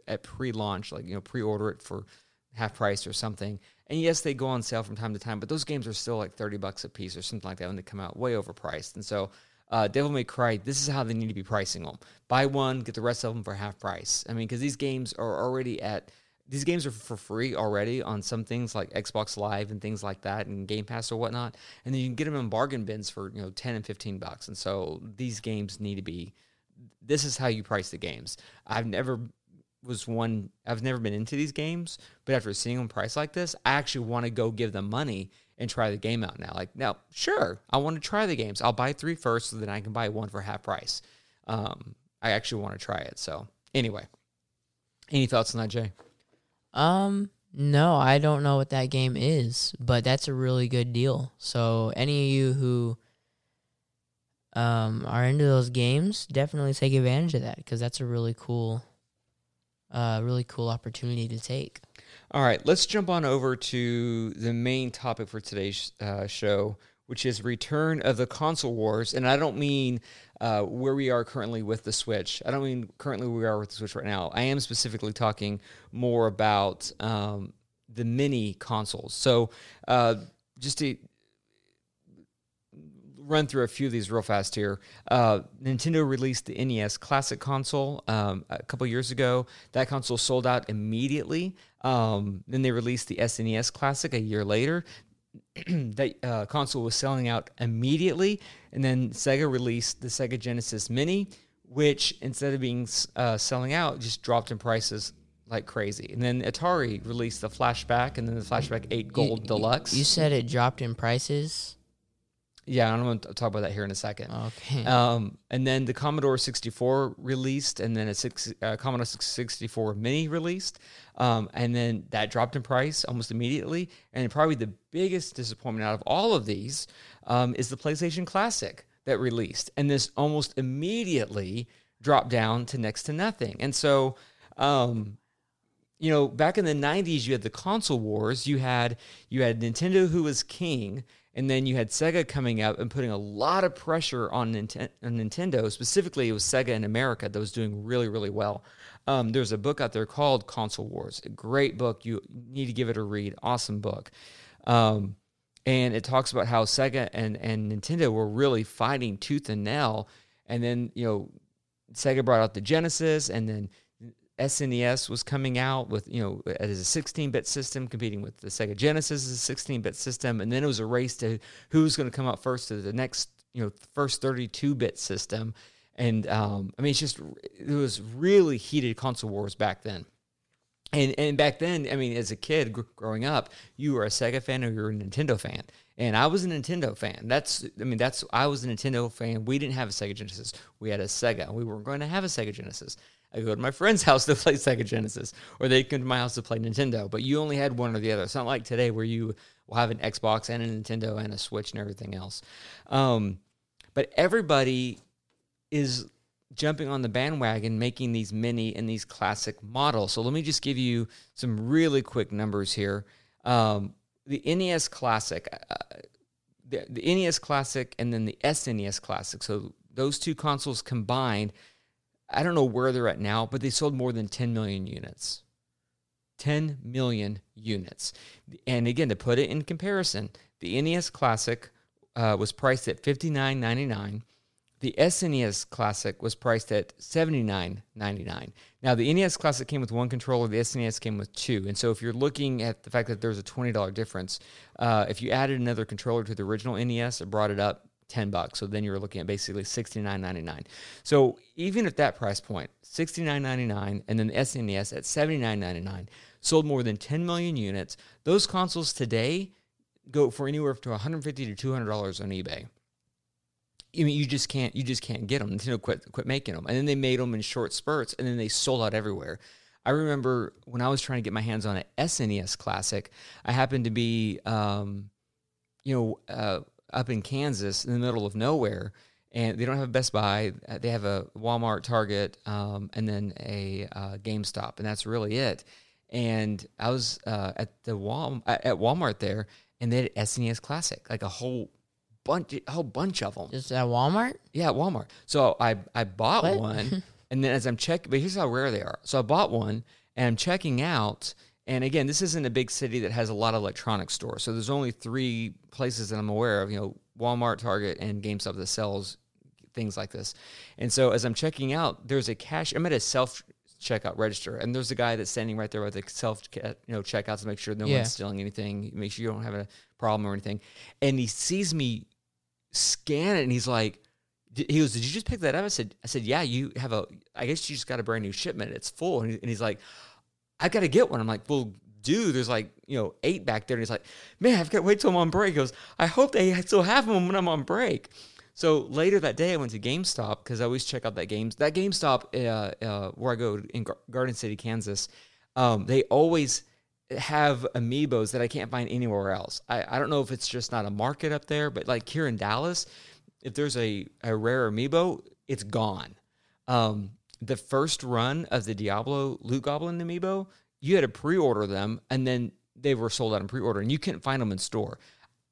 at pre-launch, like you know, pre-order it for half price or something. And yes, they go on sale from time to time, but those games are still like thirty bucks a piece or something like that when they come out, way overpriced. And so, uh, Devil May Cry, this is how they need to be pricing them: buy one, get the rest of them for half price. I mean, because these games are already at these games are for free already on some things like Xbox Live and things like that, and Game Pass or whatnot. And then you can get them in bargain bins for you know ten and fifteen bucks. And so these games need to be. This is how you price the games. I've never was one. I've never been into these games, but after seeing them priced like this, I actually want to go give them money and try the game out now. Like now, sure, I want to try the games. I'll buy three first, so then I can buy one for half price. Um, I actually want to try it. So anyway, any thoughts on that, Jay? Um, no, I don't know what that game is, but that's a really good deal. So any of you who um are into those games, definitely take advantage of that because that's a really cool, uh, really cool opportunity to take. All right, let's jump on over to the main topic for today's uh, show, which is Return of the Console Wars. And I don't mean uh, where we are currently with the Switch. I don't mean currently where we are with the Switch right now. I am specifically talking more about um, the mini consoles. So uh, just to run through a few of these real fast here. Uh, Nintendo released the NES Classic console um, a couple years ago. That console sold out immediately. Um, then they released the SNES Classic a year later. (clears throat) that uh, console was selling out immediately, and then Sega released the Sega Genesis Mini, which instead of being uh, selling out, just dropped in prices like crazy. And then Atari released the Flashback, and then the Flashback Eight Gold you, Deluxe. You said it dropped in prices. Yeah, I'm going to talk about that here in a second. Okay. Um, and then the Commodore 64 released, and then a six, uh, Commodore 64 Mini released, um, and then that dropped in price almost immediately. And probably the biggest disappointment out of all of these um, is the PlayStation Classic that released, and this almost immediately dropped down to next to nothing. And so, um, you know, back in the 90s, you had the console wars. You had you had Nintendo, who was king and then you had Sega coming up and putting a lot of pressure on, Nint- on Nintendo. Specifically, it was Sega in America that was doing really, really well. Um, there's a book out there called Console Wars. A great book. You need to give it a read. Awesome book. Um, and it talks about how Sega and, and Nintendo were really fighting tooth and nail. And then, you know, Sega brought out the Genesis, and then SNES was coming out with, you know, as a 16-bit system competing with the Sega Genesis as a 16-bit system, and then it was a race to who's going to come out first to the next, you know, first 32-bit system. And um, I mean, it's just it was really heated console wars back then. And and back then, I mean, as a kid gr- growing up, you were a Sega fan or you were a Nintendo fan, and I was a Nintendo fan. That's I mean, that's I was a Nintendo fan. We didn't have a Sega Genesis. We had a Sega. We weren't going to have a Sega Genesis. I go to my friend's (laughs) house to play Sega Genesis, or they come to my house to play Nintendo. But you only had one or the other. It's not like today where you will have an Xbox and a Nintendo and a Switch and everything else. Um, but everybody is jumping on the bandwagon making these mini and these classic models. So let me just give you some really quick numbers here. Um, the NES Classic, uh, the, the NES Classic, and then the SNES Classic. So those two consoles combined I don't know where they're at now, but they sold more than 10 million units. 10 million units. And again, to put it in comparison, the NES Classic uh, was priced at $59.99. The SNES Classic was priced at $79.99. Now, the NES Classic came with one controller, the SNES came with two. And so, if you're looking at the fact that there's a $20 difference, uh, if you added another controller to the original NES, it brought it up 10 bucks. So then you're looking at basically 69.99. So even at that price point, 69.99 and then the SNES at 79.99 sold more than 10 million units. Those consoles today go for anywhere to 150 to 200 dollars on eBay. I mean, you just can't you just can't get them. Nintendo quit quit making them, and then they made them in short spurts, and then they sold out everywhere. I remember when I was trying to get my hands on an SNES Classic, I happened to be, um, you know, uh, up in Kansas in the middle of nowhere, and they don't have a Best Buy. They have a Walmart, Target, um, and then a uh, GameStop, and that's really it. And I was uh, at the Wal at Walmart there, and they had SNES Classic, like a whole bunch, a whole bunch of them. Just at Walmart? Yeah, at Walmart. So I I bought What? one, (laughs) and then as I'm checking, but here's how rare they are. So I bought one, and I'm checking out. And again, this isn't a big city that has a lot of electronics stores. So there's only three places that I'm aware of. You know, Walmart, Target, and GameStop that sells things like this. And so as I'm checking out, there's a cash. I'm at a self checkout register, and there's a guy that's standing right there with the self you know checkouts to make sure no Yeah. one's stealing anything, make sure you don't have a problem or anything. And he sees me scan it, and he's like, he goes, "Did you just pick that up?" I said, "I said, yeah. You have a. I guess you just got a brand new shipment. It's full." And, he- and he's like, "I got to get one." I'm like, "Well." Dude, there's like you know eight back there, and he's like, "Man, I've got to wait till I'm on break." He goes, "I hope they still have them when I'm on break." So later that day, I went to GameStop because I always check out that games that GameStop uh, uh, where I go in Gar- Garden City, Kansas. Um, they always have amiibos that I can't find anywhere else. I, I don't know if it's just not a market up there, but like here in Dallas, if there's a, a rare amiibo, it's gone. Um, the first run of the Diablo Loot Goblin amiibo, you had to pre-order them, and then they were sold out in pre-order, and you couldn't find them in store.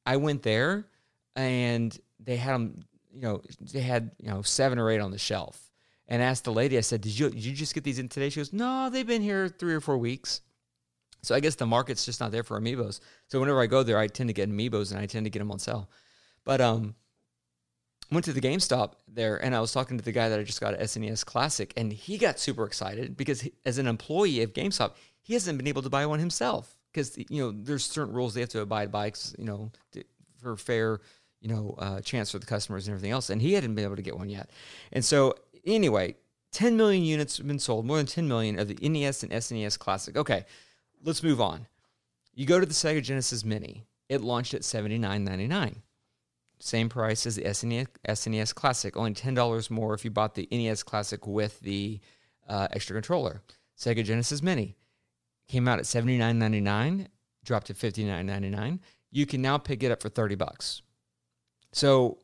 I went there, and they had them. You know, they had you know seven or eight on the shelf, and asked the lady. I said, "Did you did you just get these in today?" She goes, "No, they've been here three or four weeks." So I guess the market's just not there for amiibos. So whenever I go there, I tend to get amiibos, and I tend to get them on sale. But um, went to the GameStop there, and I was talking to the guy that I just got an SNES Classic, and he got super excited because he, as an employee of GameStop, he hasn't been able to buy one himself because you know there's certain rules they have to abide by, you know, to, for fair, you know, uh, chance for the customers and everything else, and he hadn't been able to get one yet. And so anyway, 10 million units have been sold, more than 10 million of the NES and SNES Classic. Okay, let's move on. You go to the Sega Genesis Mini. It launched at $79.99 same price as the SNES, SNES Classic, only ten dollars more if you bought the NES Classic with the uh, extra controller. Sega Genesis Mini came out at seventy nine ninety nine, dropped to fifty nine ninety nine. You can now pick it up for thirty bucks. So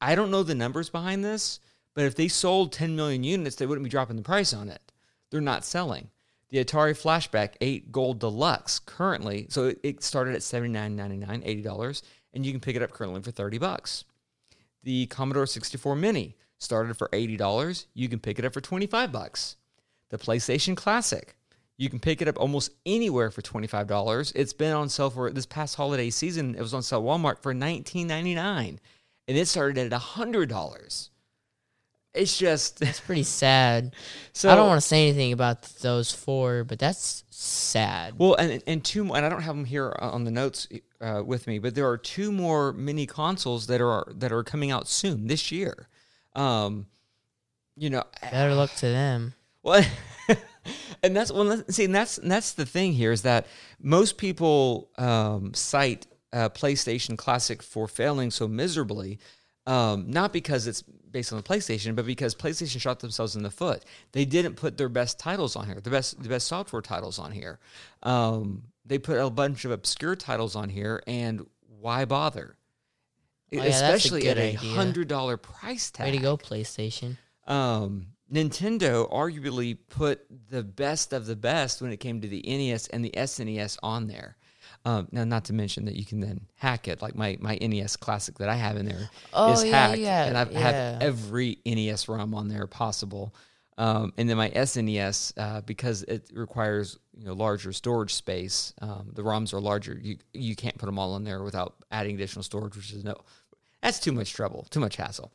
I don't know the numbers behind this, but if they sold ten million units, they wouldn't be dropping the price on it. They're not selling. The Atari Flashback 8 Gold Deluxe currently, so it- started at $79.99, $80, and you can pick it up currently for 30 bucks. The Commodore 64 Mini started for $80, you can pick it up for 25 bucks. The PlayStation Classic, you can pick it up almost anywhere for $25. It's been on sale for this past holiday season, it was on sale at Walmart for $19.99, and it started at $100. It's just It's pretty sad. (laughs) so I don't want to say anything about those four, but that's sad. Well, and and two more, and I don't have them here on the notes uh, with me, but there are two more mini consoles that are that are coming out soon this year. Um, you know, Better luck to them. well, (laughs) and that's well, see, and that's and that's the thing here is that most people um, cite uh, PlayStation Classic for failing so miserably, um, not because it's based on the PlayStation, but because PlayStation shot themselves in the foot. They didn't put their best titles on here, the best the best software titles on here. Um, they put a bunch of obscure titles on here, and why bother? Oh, yeah, that's a Especially at a idea. hundred dollar price tag. Way to go, PlayStation. Um, Nintendo arguably put the best of the best when it came to the NES and the SNES on there. Um, now, not to mention that you can then hack it, like my, my NES Classic that I have in there is Oh, yeah, hacked, yeah, and I've yeah. have every NES ROM on there possible. Um, and then my SNES, uh, because it requires you know larger storage space, um, the ROMs are larger. You you can't put them all in there without adding additional storage, which is no, that's too much trouble, too much hassle.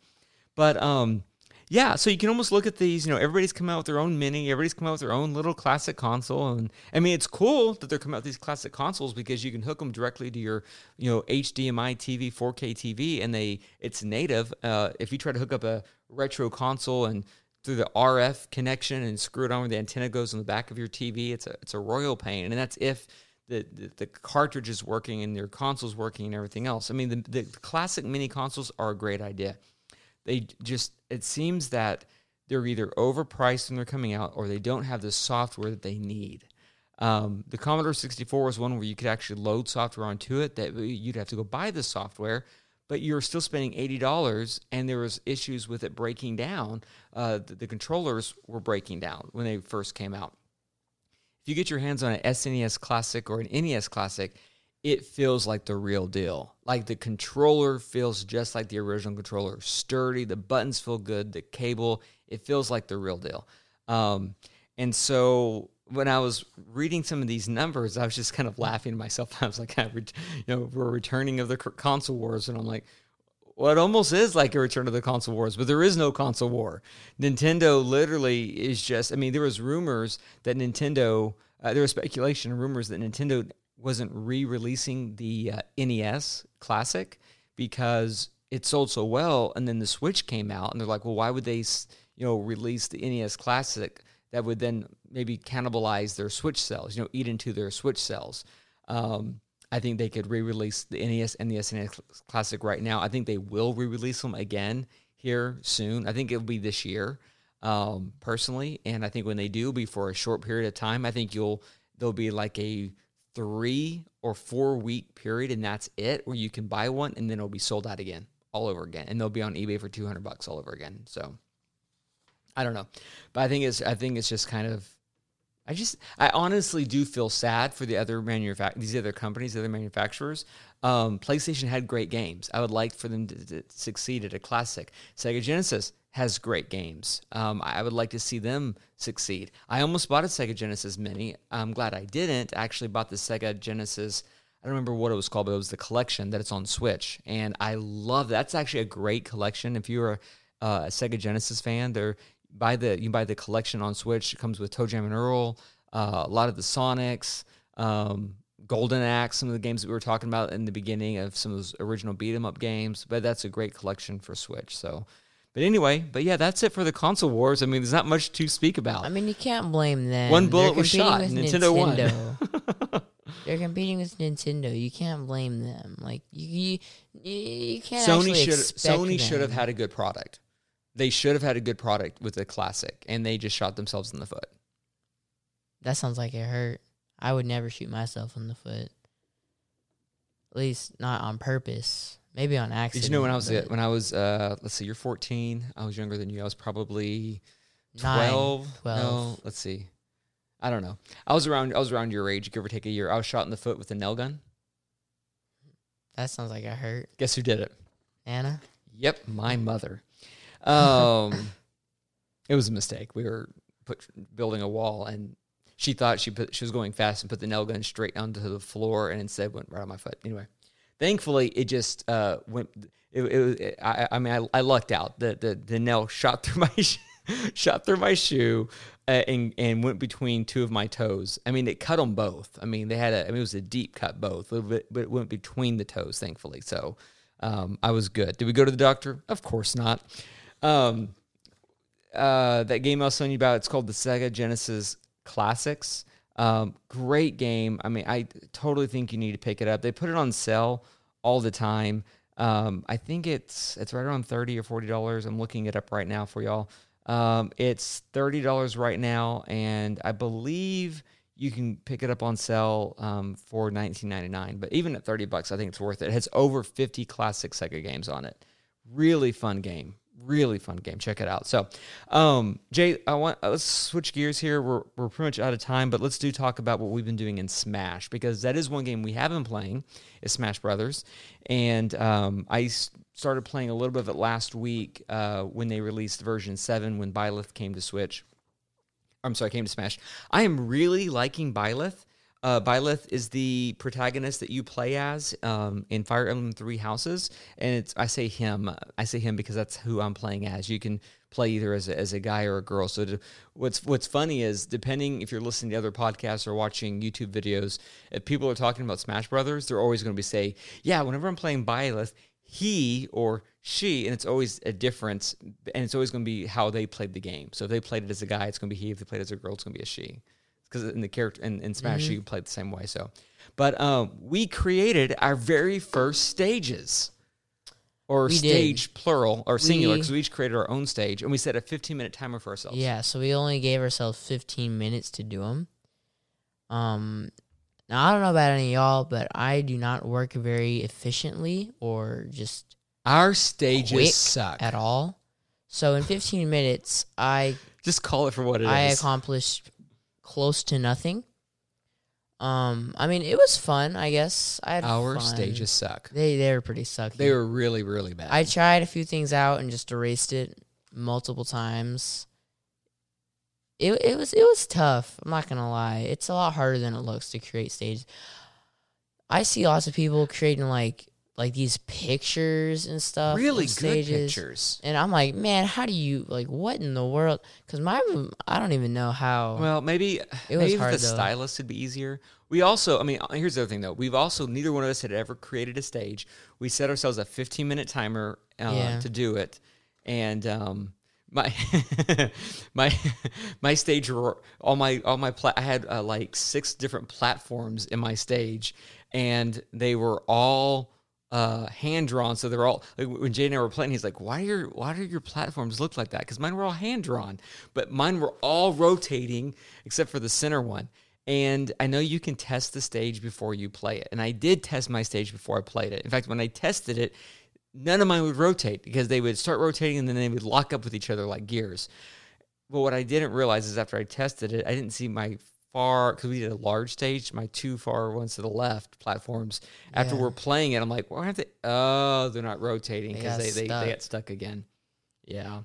But um, yeah, so you can almost look at these. You know, everybody's come out with their own mini. Everybody's come out with their own little classic console, and I mean, it's cool that they're coming out with these classic consoles because you can hook them directly to your, you know, HDMI TV, 4K TV, and they it's native. Uh, if you try to hook up a retro console and through the RF connection and screw it on where the antenna goes on the back of your TV, it's a it's a royal pain, and that's if the, the, the cartridge is working and your console's working and everything else. I mean, the, the classic mini consoles are a great idea. They just it seems that they're either overpriced when they're coming out or they don't have the software that they need. Um, the Commodore 64 was one where you could actually load software onto it that you'd have to go buy the software, but you're still spending $80 and there was issues with it breaking down. Uh, the, the controllers were breaking down when they first came out. If you get your hands on an SNES Classic or an NES Classic, it feels like the real deal. Like the controller feels just like the original controller, sturdy. The buttons feel good. The cable, it feels like the real deal. Um, and so when I was reading some of these numbers, I was just kind of laughing to myself. (laughs) I was like, you know, we're returning of the console wars, and I'm like, well, it almost is like a return of the console wars, but there is no console war. Nintendo literally is just. I mean, there was rumors that Nintendo. Uh, there was speculation and rumors that Nintendo wasn't re-releasing the uh, NES Classic because it sold so well, and then the Switch came out, and they're like, well, why would they, you know, release the NES Classic that would then maybe cannibalize their Switch sales, you know, eat into their Switch sales? Um, I think they could re-release the NES and the SNES Classic right now. I think they will re-release them again here soon. I think it'll be this year, um, personally, and I think when they do, be for a short period of time. I think you'll there'll be like a three or four week period, and that's it, where you can buy one and then it'll be sold out again, all over again, and they'll be on eBay for two hundred bucks all over again. So I don't know, but I think it's I think it's just kind of. I just, I honestly do feel sad for the other manufact these other companies, the other manufacturers. Um, PlayStation had great games. I would like for them to, to succeed at a classic. Sega Genesis has great games. Um, I would like to see them succeed. I almost bought a Sega Genesis Mini. I'm glad I didn't. I actually bought the Sega Genesis. I don't remember what it was called, but it was the collection that it's on Switch, and I love that. That's actually a great collection. If you're a, uh, a Sega Genesis fan, there buy the you buy the collection on Switch. It comes with ToeJam and Earl, uh, a lot of the Sonics, um, Golden Axe, some of the games that we were talking about in the beginning of some of those original beat 'em up games. But that's a great collection for Switch. So but anyway, but yeah, that's it for the console wars. I mean, there's not much to speak about. I mean, you can't blame them. One bullet was shot. Nintendo, Nintendo. won. (laughs) They're competing with Nintendo. You can't blame them. Like you, you, you can't. Sony should Sony should have had a good product. They should have had a good product with the classic, and they just shot themselves in the foot. That sounds like it hurt. I would never shoot myself in the foot. At least not on purpose. Maybe on accident. Did you know when I was at, when I was uh, let's see, you're 14. I was younger than you. I was probably 12. Nine, 12. No, let's see. I don't know. I was around. I was around your age, give or take a year. I was shot in the foot with a nail gun. That sounds like I hurt. Guess who did it? Anna. Yep, my mother. Um, (laughs) it was a mistake. We were put building a wall, and she thought she put she was going fast and put the nail gun straight onto the floor, and instead went right on my foot. Anyway, Thankfully, it just uh, went. It, it, it I, I, mean, I, I, lucked out. The, the the nail (laughs) shot through my shot through my shoe uh, and and went between two of my toes. I mean, it cut them both. I mean, they had a. I mean, it was a deep cut both, but, but it went between the toes. Thankfully, so um, I was good. Did we go to the doctor? Of course not. Um, uh, that game I was telling you about. It's called the Sega Genesis Classics. Um, great game. I mean, I totally think you need to pick it up. They put it on sale all the time. Um, I think it's it's right around thirty or forty dollars. I'm looking it up right now for y'all. Um, it's thirty dollars right now, and I believe you can pick it up on sale um, for nineteen ninety nine. But even at thirty bucks, I think it's worth it. It has over fifty classic Sega games on it. Really fun game really fun game. Check it out. So, um, Jay, I want uh, let's switch gears here. We're we're pretty much out of time, but let's do talk about what we've been doing in Smash because that is one game we have been playing is Smash Brothers, and um, I started playing a little bit of it last week uh, when they released version seven when Byleth came to Switch. I'm sorry, came to Smash. I am really liking Byleth. Uh, Byleth is the protagonist that you play as um, in Fire Emblem Three Houses, and it's I say him. I say him because that's who I'm playing as. You can play either as a, as a guy or a girl. So to, what's what's funny is depending if you're listening to other podcasts or watching YouTube videos, if people are talking about Smash Brothers, they're always going to be say, yeah, whenever I'm playing Byleth, he or she, and it's always a difference, and it's always going to be how they played the game. So if they played it as a guy, it's going to be he. If they played it as a girl, it's going to be a she because in the character in, in Smash mm-hmm. you play it the same way. So, but um, we created our very first stages. or We did. stage plural or singular because we each created our own stage and we set a 15 minute timer for ourselves. Yeah, so we only gave ourselves 15 minutes to do them. Um, now I don't know about any of y'all, but I do not work very efficiently or just Our stages suck. at all. So in 15 minutes, I Just call it for what it is. I accomplished close to nothing. Um, I mean, it was fun. I guess I had Our fun. stages suck. They they were pretty sucky. They were really, really bad. I tried a few things out and just erased it multiple times. It it was it was tough. I'm not gonna lie. It's a lot harder than it looks to create stages. I see lots of people creating like like these pictures and stuff. really good stages. pictures. And I'm like, man, how do you like what in the world? Because my I don't even know how. Well, maybe It was maybe hard, the though. stylist would be easier. We also, I mean, uh, here's the other thing though. We've also neither one of us had ever created a stage. We set ourselves a 15 minute timer uh, Yeah. to do it, and um, my (laughs) my (laughs) my stage all my all my pla- I had uh, like six different platforms in my stage, and they were all uh, hand drawn. So they're all like when Jay and I were playing, he's like, "Why are your why do your platforms look like that?" Because mine were all hand drawn, but mine were all rotating except for the center one. And I know you can test the stage before you play it, and I did test my stage before I played it. In fact, when I tested it, none of mine would rotate because they would start rotating and then they would lock up with each other like gears. But what I didn't realize is after I tested it, I didn't see my far because we did a large stage, my two far ones to the left platforms. After Yeah. we're playing it, I'm like, why aren't they? Oh, they're not rotating because they, they, they stuck. got stuck again. Yeah.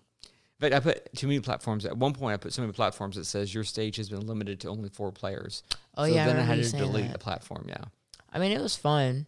But I put too many platforms. At one point, I put so many platforms that says your stage has been limited to only four players. oh so yeah, then I, remember had to delete that. the platform. Yeah. I mean, it was fun.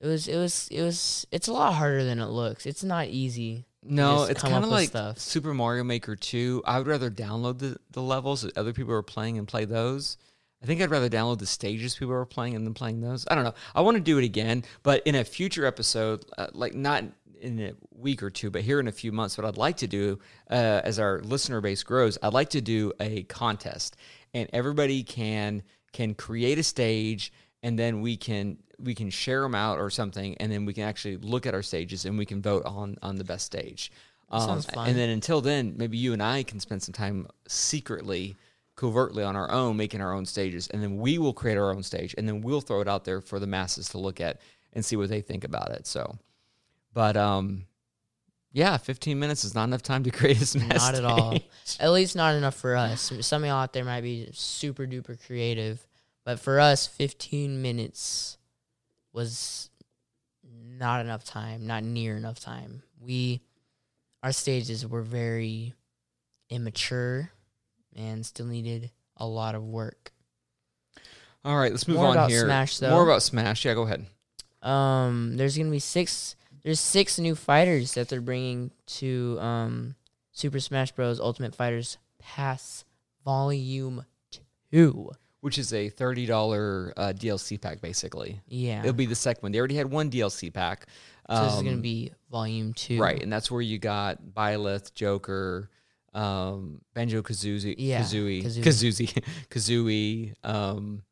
It was it was it was it's a lot harder than it looks. It's not easy. No, it's kind of like stuff. Super Mario Maker 2. I would rather download the, the levels that other people are playing and play those. I think I'd rather download the stages people are playing and then playing those. I don't know. I want to do it again, but in a future episode, uh, like not in a week or two, but here in a few months, what I'd like to do uh, as our listener base grows, I'd like to do a contest, and everybody can can create a stage, and then we can we can share them out or something, and then we can actually look at our stages and we can vote on on the best stage. Um, sounds fun. And then until then, maybe you and I can spend some time secretly, covertly on our own, making our own stages, and then we will create our own stage, and then we'll throw it out there for the masses to look at and see what they think about it. So, but um, yeah, fifteen minutes is not enough time to (laughs) create a smash. Not at all. At least not enough for us. Some of y'all out there might be super duper creative, but for us, 15 minutes was not enough time, not near enough time. We, our stages were very immature and still needed a lot of work. All right, let's move More on about here. Smash, though. More about Smash. Yeah, go ahead. Um, there's gonna be six. There's six new fighters that they're bringing to um Super Smash Bros. Ultimate Fighters Pass Volume Two. Which is a thirty dollar uh, DLC pack, basically. Yeah. It'll be the second one. They already had one DLC pack. so this is gonna Um, be Volume Two. Right, and that's where you got Byleth, Joker, um, Banjo Kazooie, Yeah, Kazooie, Kazooie. Kazooie, (laughs) Kazooie. Um,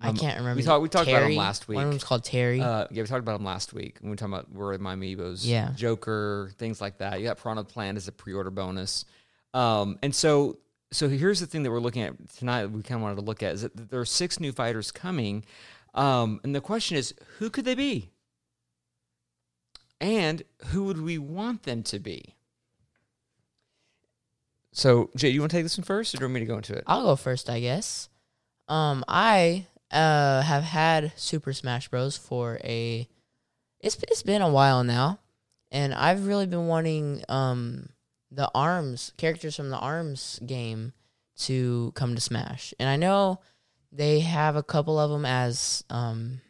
I um, can't remember. We talked. We talked about him last week. One of them's called Terry. Uh, yeah, we talked about him last week. when We were talking about where my amiibos, Yeah. Joker, things like that. You got Piranha Plant as a pre-order bonus, um, and so so here's the thing that we're looking at tonight. We kind of wanted to look at is that there are six new fighters coming, um, and the question is, who could they be, and who would we want them to be? So, Jay, you want to take this one first, or do you want me to go into it? I'll go first, I guess. Um, I uh have had Super Smash Bros. for a. It's it's been a while now, and I've really been wanting um the Arms characters from the Arms game to come to Smash, and I know they have a couple of them as um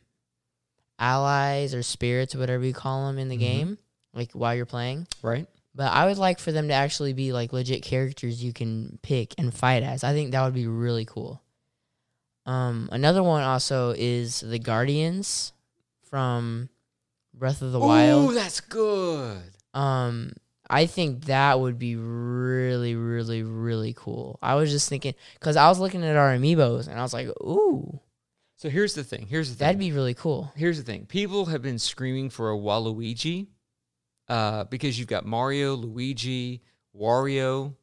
allies or spirits, whatever you call them in the Mhm. game, like while you're playing. Right? But I would like for them to actually be like legit characters you can pick and fight as. I think that would be really cool. Um, another one also is the Guardians from Breath of the Wild. Oh, that's good. Um, I think that would be really, really, really cool. I was just thinking because I was looking at our amiibos and I was like, ooh, So here's the thing. Here's the thing. that'd be really cool. Here's the thing. People have been screaming for a Waluigi uh, because you've got Mario, Luigi, Wario,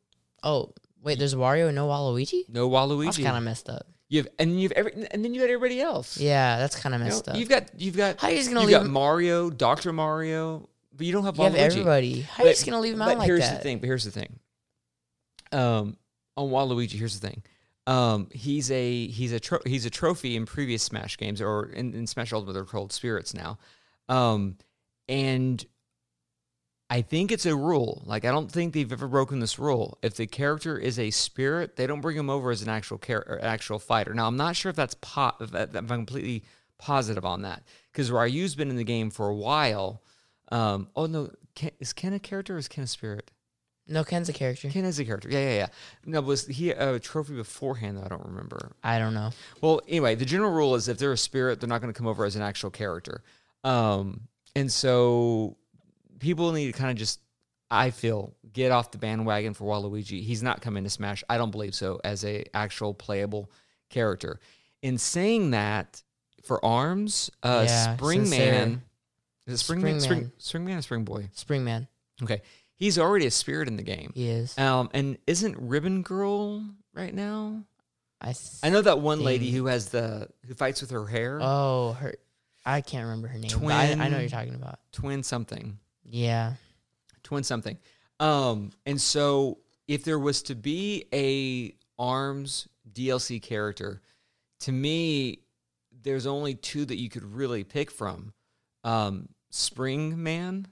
Oh, wait, there's Wario and no Waluigi? no Waluigi. That's kind of messed up. You have and you've every and then you got everybody else. Yeah, that's kind of You know, messed up. You've got you've got How are you just gonna you've leave got Mario, Doctor Mario, but you don't have You have Waluigi. everybody. How are you just gonna leave him out but like here's that? the thing. But here's the thing. Um, on Waluigi, here's the thing. Um, he's a he's a tro- he's a trophy in previous Smash games, or in, in Smash Ultimate, they're called spirits now. Um, and I think it's a rule. Like I don't think they've ever broken this rule. If the character is a spirit, they don't bring him over as an actual char- or actual fighter. Now I'm not sure if that's po- if, that- if I'm completely positive on that because Ryu's been in the game for a while. Um, oh no, Ken, is Ken a character or is Ken a spirit? No, Ken's a character. Ken is a character. Yeah, yeah, yeah. No, was he a trophy beforehand? Though I don't remember. I don't know. Well, anyway, the general rule is if they're a spirit, they're not going to come over as an actual character. Um, and so people need to kind of just, I feel, get off the bandwagon for Waluigi. He's not coming to Smash. I don't believe so as a actual playable character. In saying that, for Arms, uh, Yeah, Spring since Man, is it Spring, Man? Spring Spring, Man. Or Spring Boy? Springman. Okay, he's already a spirit in the game. He is. Um, and isn't Ribbon Girl right now? I I know that one lady who has the who fights with her hair. Oh, her. I can't remember her name. but I, I know what you're talking about. twin something Yeah. twin something um and so if there was to be a arms dlc character to me there's only two that you could really pick from um spring man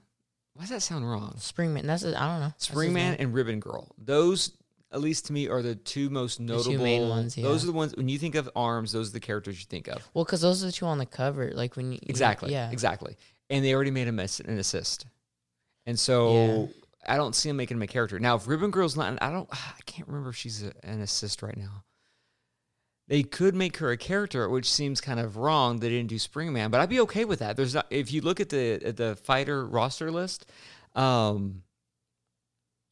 why does that sound wrong Springman. That's I I don't know. Spring man and ribbon girl those at least to me are the two most two notable main ones, those are the ones when you think of arms those are the characters you think of Well, because those are the two on the cover. Like when you Exactly. Yeah. Exactly. And they already made him ass- an assist. And so I don't see him making him a character. Now, if Ribbon Girl's not, I don't, (sighs) I can't remember if she's a, an assist right now. They could make her a character, which seems kind of wrong. They didn't do Springman, but I'd be okay with that. There's not, if you look at the at the fighter roster list, um,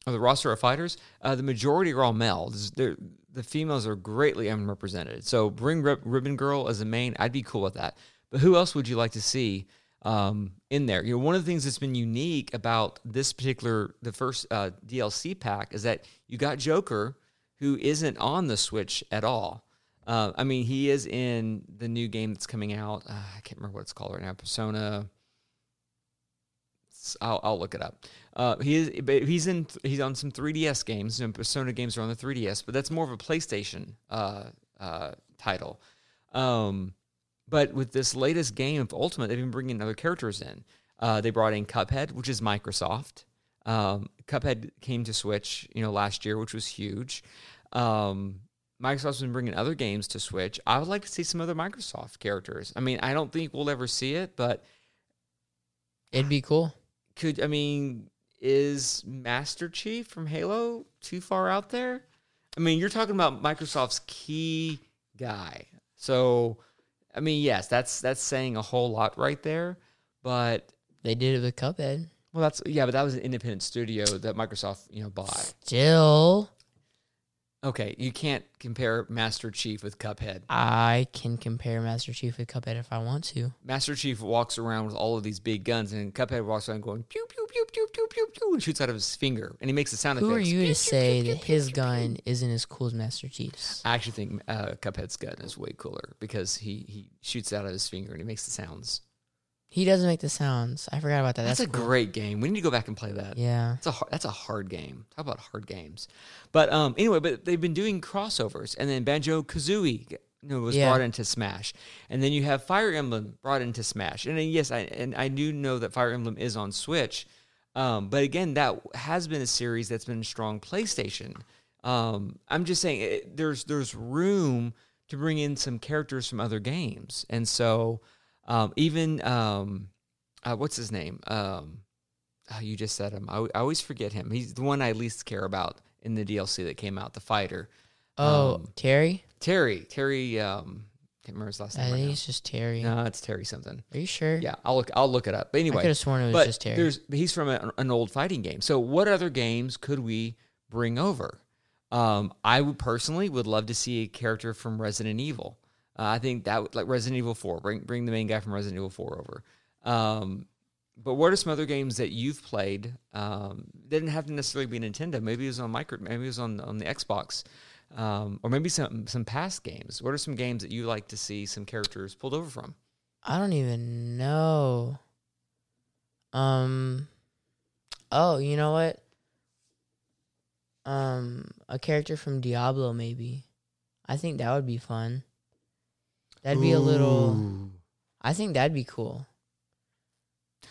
or the roster of fighters, uh, the majority are all male. This- they're- the females are greatly unrepresented. So bring Rib- Ribbon Girl as a main. I'd be cool with that. But who else would you like to see um, in there? You know, one of the things that's been unique about this particular the first uh, DLC pack is that you got Joker, who isn't on the Switch at all. Uh, I mean, he is in the new game that's coming out. Uh, I can't remember what it's called right now. Persona. I'll, I'll look it up. Uh, he is, he's in. He's on some 3DS games. And Persona games are on the 3DS, but that's more of a PlayStation uh, uh, title. Um, but with this latest game of Ultimate, they've been bringing other characters in. Uh, they brought in Cuphead, which is Microsoft. Um, Cuphead came to Switch, you know, last year, which was huge. Um, Microsoft's been bringing other games to Switch. I would like to see some other Microsoft characters. I mean, I don't think we'll ever see it, but It'd be cool. could I mean, is Master Chief from Halo too far out there? I mean, you're talking about Microsoft's key guy. So, I mean, yes, that's that's saying a whole lot right there. But They did it with Cuphead. well, that's yeah, but that was an independent studio that Microsoft you know bought. Still, Okay, you can't compare Master Chief with Cuphead. I can compare Master Chief with Cuphead if I want to. Master Chief walks around with all of these big guns, and Cuphead walks around going pew pew pew pew pew pew pew, and shoots out of his finger, and he makes the sound Who are effects. you Pew, to pew, say pew, that his gun isn't as cool as Master Chief's? I actually think uh, Cuphead's gun is way cooler because he he shoots out of his finger and he makes the sounds. He doesn't make the sounds. I forgot about that. That's, That's, a cool. great game. We need to go back and play that. Yeah. That's a hard, that's a hard game. Talk about hard games. But um, anyway, but they've been doing crossovers, and then Banjo Kazooie, you know, was Yeah. brought into Smash, and then you have Fire Emblem brought into Smash, and then, yes, I and I do know that Fire Emblem is on Switch, um, but again, that has been a series that's been strong PlayStation. Um, I'm just saying it, there's there's room to bring in some characters from other games, and so um, even um, uh, what's his name? Um, oh, you just said him. I, I always forget him. He's the one I least care about in the DLC that came out. The fighter, Oh, Um, Terry? Terry. Terry. Um, can't remember his last name. I name. think Right it's just Terry. No, it's Terry something. Are you sure? Yeah, I'll look. I'll look it up. But anyway, I could have sworn it was but just Terry. there's he's from a, an old fighting game. So what other games could we bring over? Um, I would personally would love to see a character from Resident Evil. Uh, I think that like Resident Evil Four. Bring bring the main guy from Resident Evil Four over. Um, but what are some other games that you've played? Um, didn't have to necessarily be Nintendo. Maybe it was on micro. Maybe it was on on the Xbox, um, or maybe some some past games. What are some games that you like to see some characters pulled over from? I don't even know. Um. Oh, you know what? Um, a character from Diablo, maybe. I think that would be fun. That'd be a little. I think that'd be cool.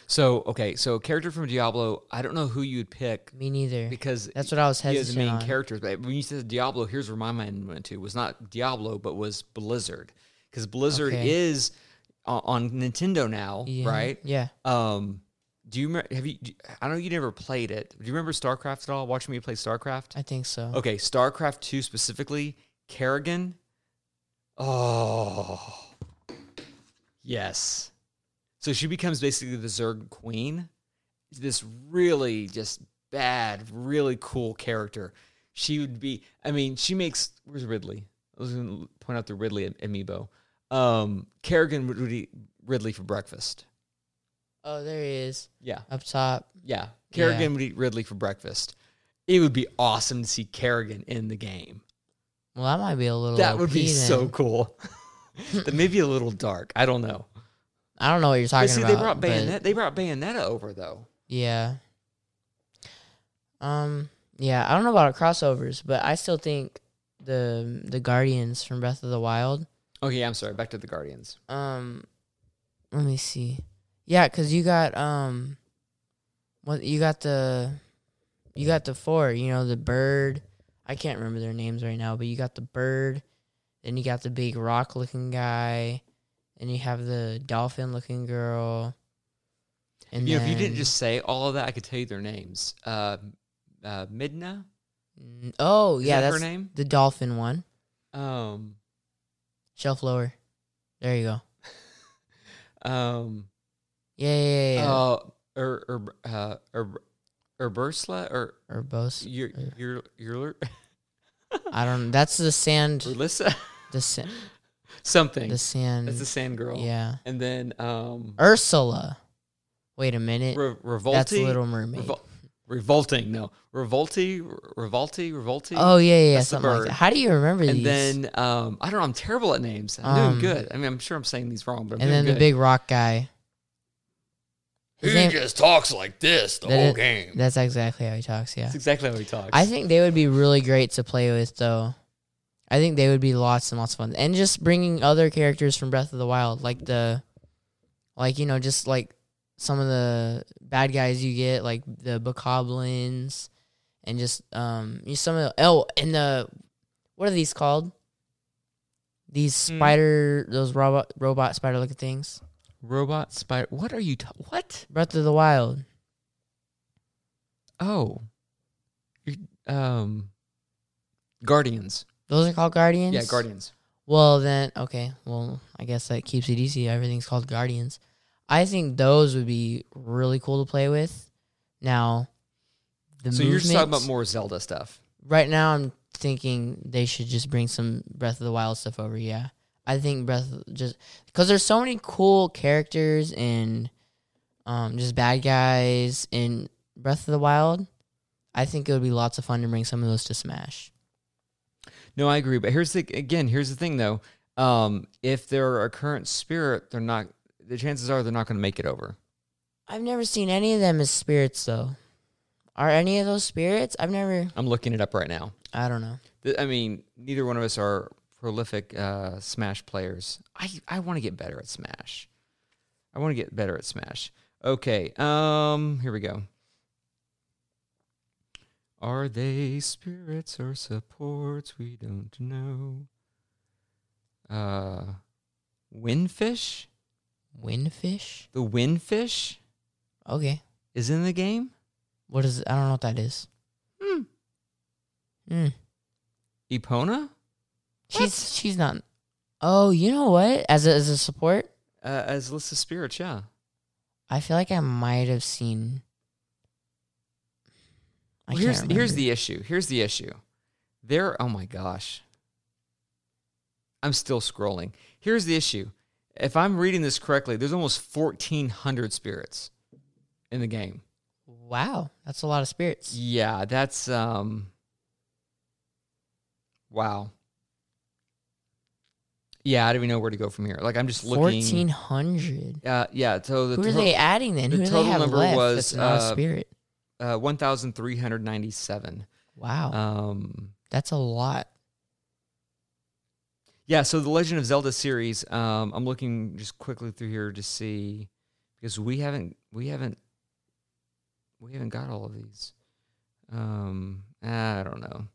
So okay, so a character from Diablo. I don't know who you'd pick Me neither. because That's what I was he has the main on. characters. But when you said Diablo, here's where my mind went to was not Diablo, but was Blizzard, because Blizzard Okay. is on, on Nintendo now, Yeah, right? Yeah. Um, do you remember? Have you? do- I know you never played it. Do you remember StarCraft at all? Watching me play StarCraft. I think so. Okay, StarCraft two specifically, Kerrigan. Oh, yes. So she becomes basically the Zerg queen. This really just bad, really cool character. She would be. I mean, she makes. Where's Ridley? I was going to point out the Ridley amiibo. Um, Kerrigan would eat Ridley for breakfast. Oh, there he is Yeah, up top. yeah. Kerrigan would eat Ridley for breakfast. It would be awesome to see Kerrigan in the game. Well, that might be a little. That would be OP so cool. (laughs) that may be a little dark. I don't know. I don't know what you're talking see, about. they brought Bayonetta. They brought Bayonetta over though. Yeah. Um. Yeah, I don't know about crossovers, but I still think the the Guardians from Breath of the Wild. Okay, I'm sorry. Back to the Guardians. Um, let me see. Yeah, cause you got um, what you got the, you got the four. You know the bird. I can't remember their names right now, but you got the bird. Then you got the big rock looking guy, and you have the dolphin looking girl. And you know, if you didn't just say all of that, I could tell you their names. Uh, uh, Midna. Oh Is yeah, that that's her name. the dolphin one. Um, Shelf lower. There you go. (laughs) um, Yeah, yeah, yeah. yeah. uh, or or uh, or Urbursla or Urbos. your your your I don't. That's the sand. (laughs) Urlissa The sand. something. The sand. That's the sand girl. Yeah. And then um, Ursula. Wait a minute. Re- Revolti. That's Little Mermaid. Revol- revolting. No, Revolti. Revolti. Revolti. oh yeah, yeah, That's something like that. How do you remember and these? And then um, I don't know. I'm terrible at names. I'm Um, doing good. I mean, I'm sure I'm saying these wrong, but I'm and then the big rock guy. His name- just talks like this the That whole is- game. That's exactly how he talks. Yeah. That's exactly how he talks. I think they would be really great to play with, though. I think they would be lots and lots of fun, and just bringing other characters from Breath of the Wild, like the, like you know, just like some of the bad guys you get, like the bokoblins, and just um, you some of the, oh, and the what are these called? These Hmm. spider, those robot robot spider looking things. Robot spider. What are you? Ta- what? Breath of the Wild. Oh, you um, Guardians. Those are called guardians. Yeah, Guardians. Well, then, okay. Well, I guess that keeps it easy. Everything's called Guardians. I think those would be really cool to play with. Now, the so you're just talking about more Zelda stuff. Right now, I'm thinking they should just bring some Breath of the Wild stuff over. Yeah, I think Breath just because there's so many cool characters and um just bad guys in Breath of the Wild. I think it would be lots of fun to bring some of those to Smash. No, I agree. But here's the again. Here's the thing, though. Um, if they're a current spirit, they're not. The chances are they're not going to make it over. I've never seen any of them as spirits though. Are any of those spirits? I've never. I'm looking it up right now. I don't know. I mean, neither one of us are prolific uh, Smash players. I I want to get better at Smash. I want to get better at Smash. Okay. Um. Here we go. Are they spirits or supports? We don't know. Uh, Windfish. Windfish. The Windfish Okay. is in the game. What is? I don't know what that is. Hmm. Hmm. Epona She's she's not. Oh, you know what? As a, as a support, uh, as list of spirits. Yeah. I feel like I might have seen. Well, here's here's the issue. Here's the issue. There. Oh my gosh. I'm still scrolling. Here's the issue. If I'm reading this correctly, there's almost 1,400 spirits. in the game. Wow, that's a lot of spirits. Yeah, that's um wow. Yeah, I don't even know where to go from here. Like I'm just looking Fourteen hundred. uh yeah, so the Who are to- they adding then? the Who total number left was, that's not a uh, spirit? uh 1397. Wow, Um that's a lot. Yeah, so the Legend of Zelda series, um, I'm looking just quickly through here to see because we haven't we haven't we haven't got all of these. Um, I don't know.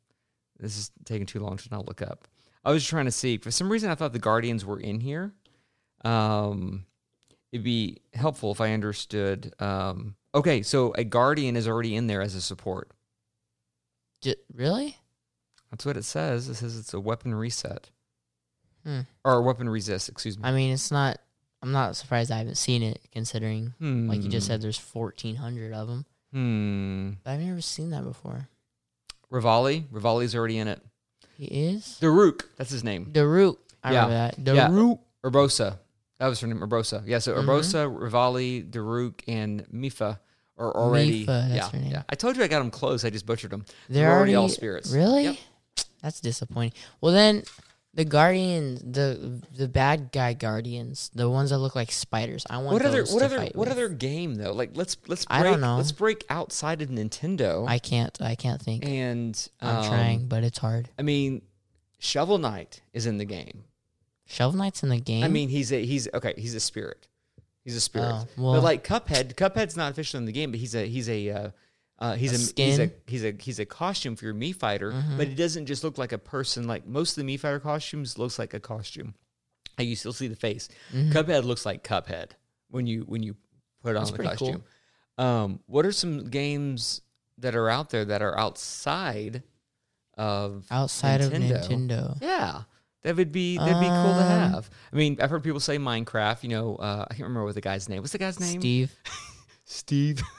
This is taking too long to not look up. I was trying to see. For some reason, I thought the Guardians were in here. Um, it'd be helpful if I understood. Um, okay, so a Guardian is already in there as a support. J- really? That's what it says. It says it's a weapon reset Hmm. or weapon resist. Excuse me. I mean, it's not. I'm not surprised I haven't seen it, considering, like you just Hmm. said, there's 1,400 of them. Hmm. But I've never seen that before. Revali. Revali's already in it. He is Daruk. That's his name. Daruk. I Yeah. remember that. Yeah. Daruk. Urbosa. That was her name. Urbosa. Yeah. So Mhm. Urbosa, Revali, Daruk, and Mipha are already. Mipha, that's yeah. her name. Yeah. I told you I got them close. I just butchered them. They're, They're already already all spirits. Really? Yep. That's disappointing. Well, then the guardians, the the bad guy guardians, the ones that look like spiders. I want What other? What other? What with. other game though? Like let's let's break. I don't know. Let's break outside of Nintendo. I can't. I can't think. and I'm um, trying, but it's hard. I mean, Shovel Knight is in the game. Shovel Knight's in the game. I mean, he's a he's okay. He's a spirit. He's a spirit. Oh, well- but like Cuphead, Cuphead's not officially in the game, but he's a he's a uh, uh, he's A a, he's a he's a he's a costume for your Mii fighter, Mhm. but it doesn't just look like a person. Like most of the Mii fighter costumes looks like a costume. Like you still see the face. Mhm. Cuphead looks like Cuphead when you when you put on That's the pretty cool. costume. Um, what are some games that are out there that are outside of outside Nintendo. of Nintendo. yeah, that would be that'd be cool to Um, have. I mean, I've heard people say Minecraft. You know, uh, I can't remember what the guy's name. What's the guy's name? Steve. (laughs) Steve. (laughs)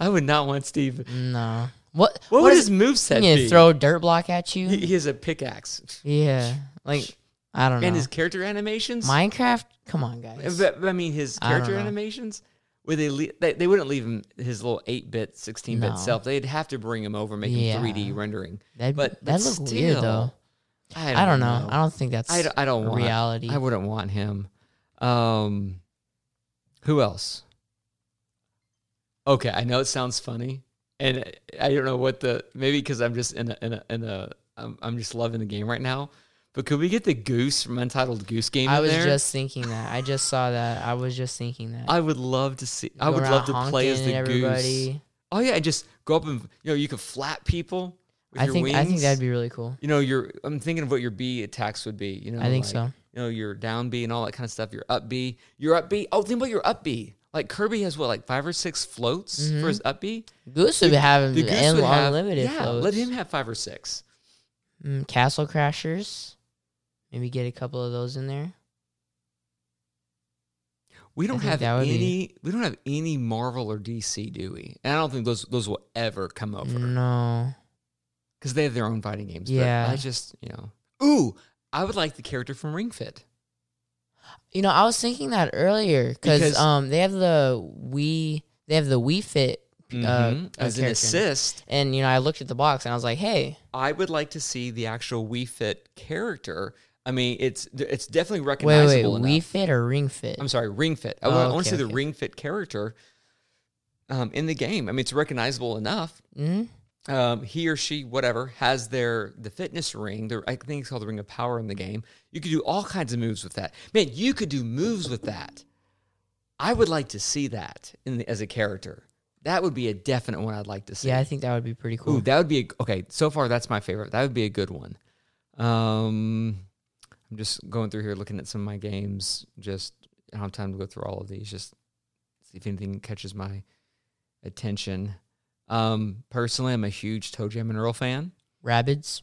I would not want Steve. No. What? What, would is his moveset be? throw a dirt block at you? he, he has a pickaxe. yeah. Like I don't know. And his character animations. Minecraft. Come on, guys. But, I mean, his character animations. Would they, le- they? They wouldn't leave him his little eight bit, sixteen bit No. self. They'd have to bring him over, make him three D rendering. That But that but look weird though. I I don't know. I don't think that's I don't, I don't want reality. I wouldn't want him. Um, who else? Okay, I know it sounds funny, and I don't know what the maybe because I'm just in a in a in a I'm, I'm just loving the game right now. But could we get the goose from Untitled Goose Game? I was there? just thinking that. I just saw that. I was just thinking that. I would love to see. I would love to play as the at goose. Oh yeah, and just go up and you know you could flap people with I your think wings. I think that'd be really cool. you know your I'm thinking of what your B attacks would be. You know, I think like, so. You know your down B and all that kind of stuff. Your up B, your up B. Oh, think about your up B. Like Kirby has what like five or six floats for his up B. Goose would have The goose would have unlimited yeah. floats. Let him have five or six. Mm, Castle Crashers. Maybe get a couple of those in there. We don't have would be- any. We don't have any Marvel or DC, do we? And I don't think those those will ever come over. No. because they have their own fighting games. Yeah. but I just you know, ooh, I would like the character from Ring Fit. You know, I was thinking that earlier Because- because um they have the we they have the Wii Fit uh, Mhm. uh, As an assist, and you know I looked at the box and I was like, hey, I would like to see the actual Wii Fit character. I mean, it's it's definitely wait, wait, recognizable. Wii enough. Fit or Ring Fit? I'm sorry, Ring Fit. I, Oh, want, I want to okay, see the. Ring Fit character um, in the game. I mean, it's recognizable enough. hmm um, he or she, whatever, has their the fitness ring. The, I think it's called the Ring of Power in the game. You could do all kinds of moves with that. Man, you could do moves with that. I would like to see that in the, as a character. That would be a definite one I'd like to see. Yeah, I think that would be pretty cool. Ooh, that would be a, okay. So far, that's my favorite. That would be a good one. Um, I'm just going through here, looking at some of my games. Just I don't have time to go through all of these. Just see if anything catches my attention. Um, personally, I'm a huge ToeJam and Earl fan. Rabbids.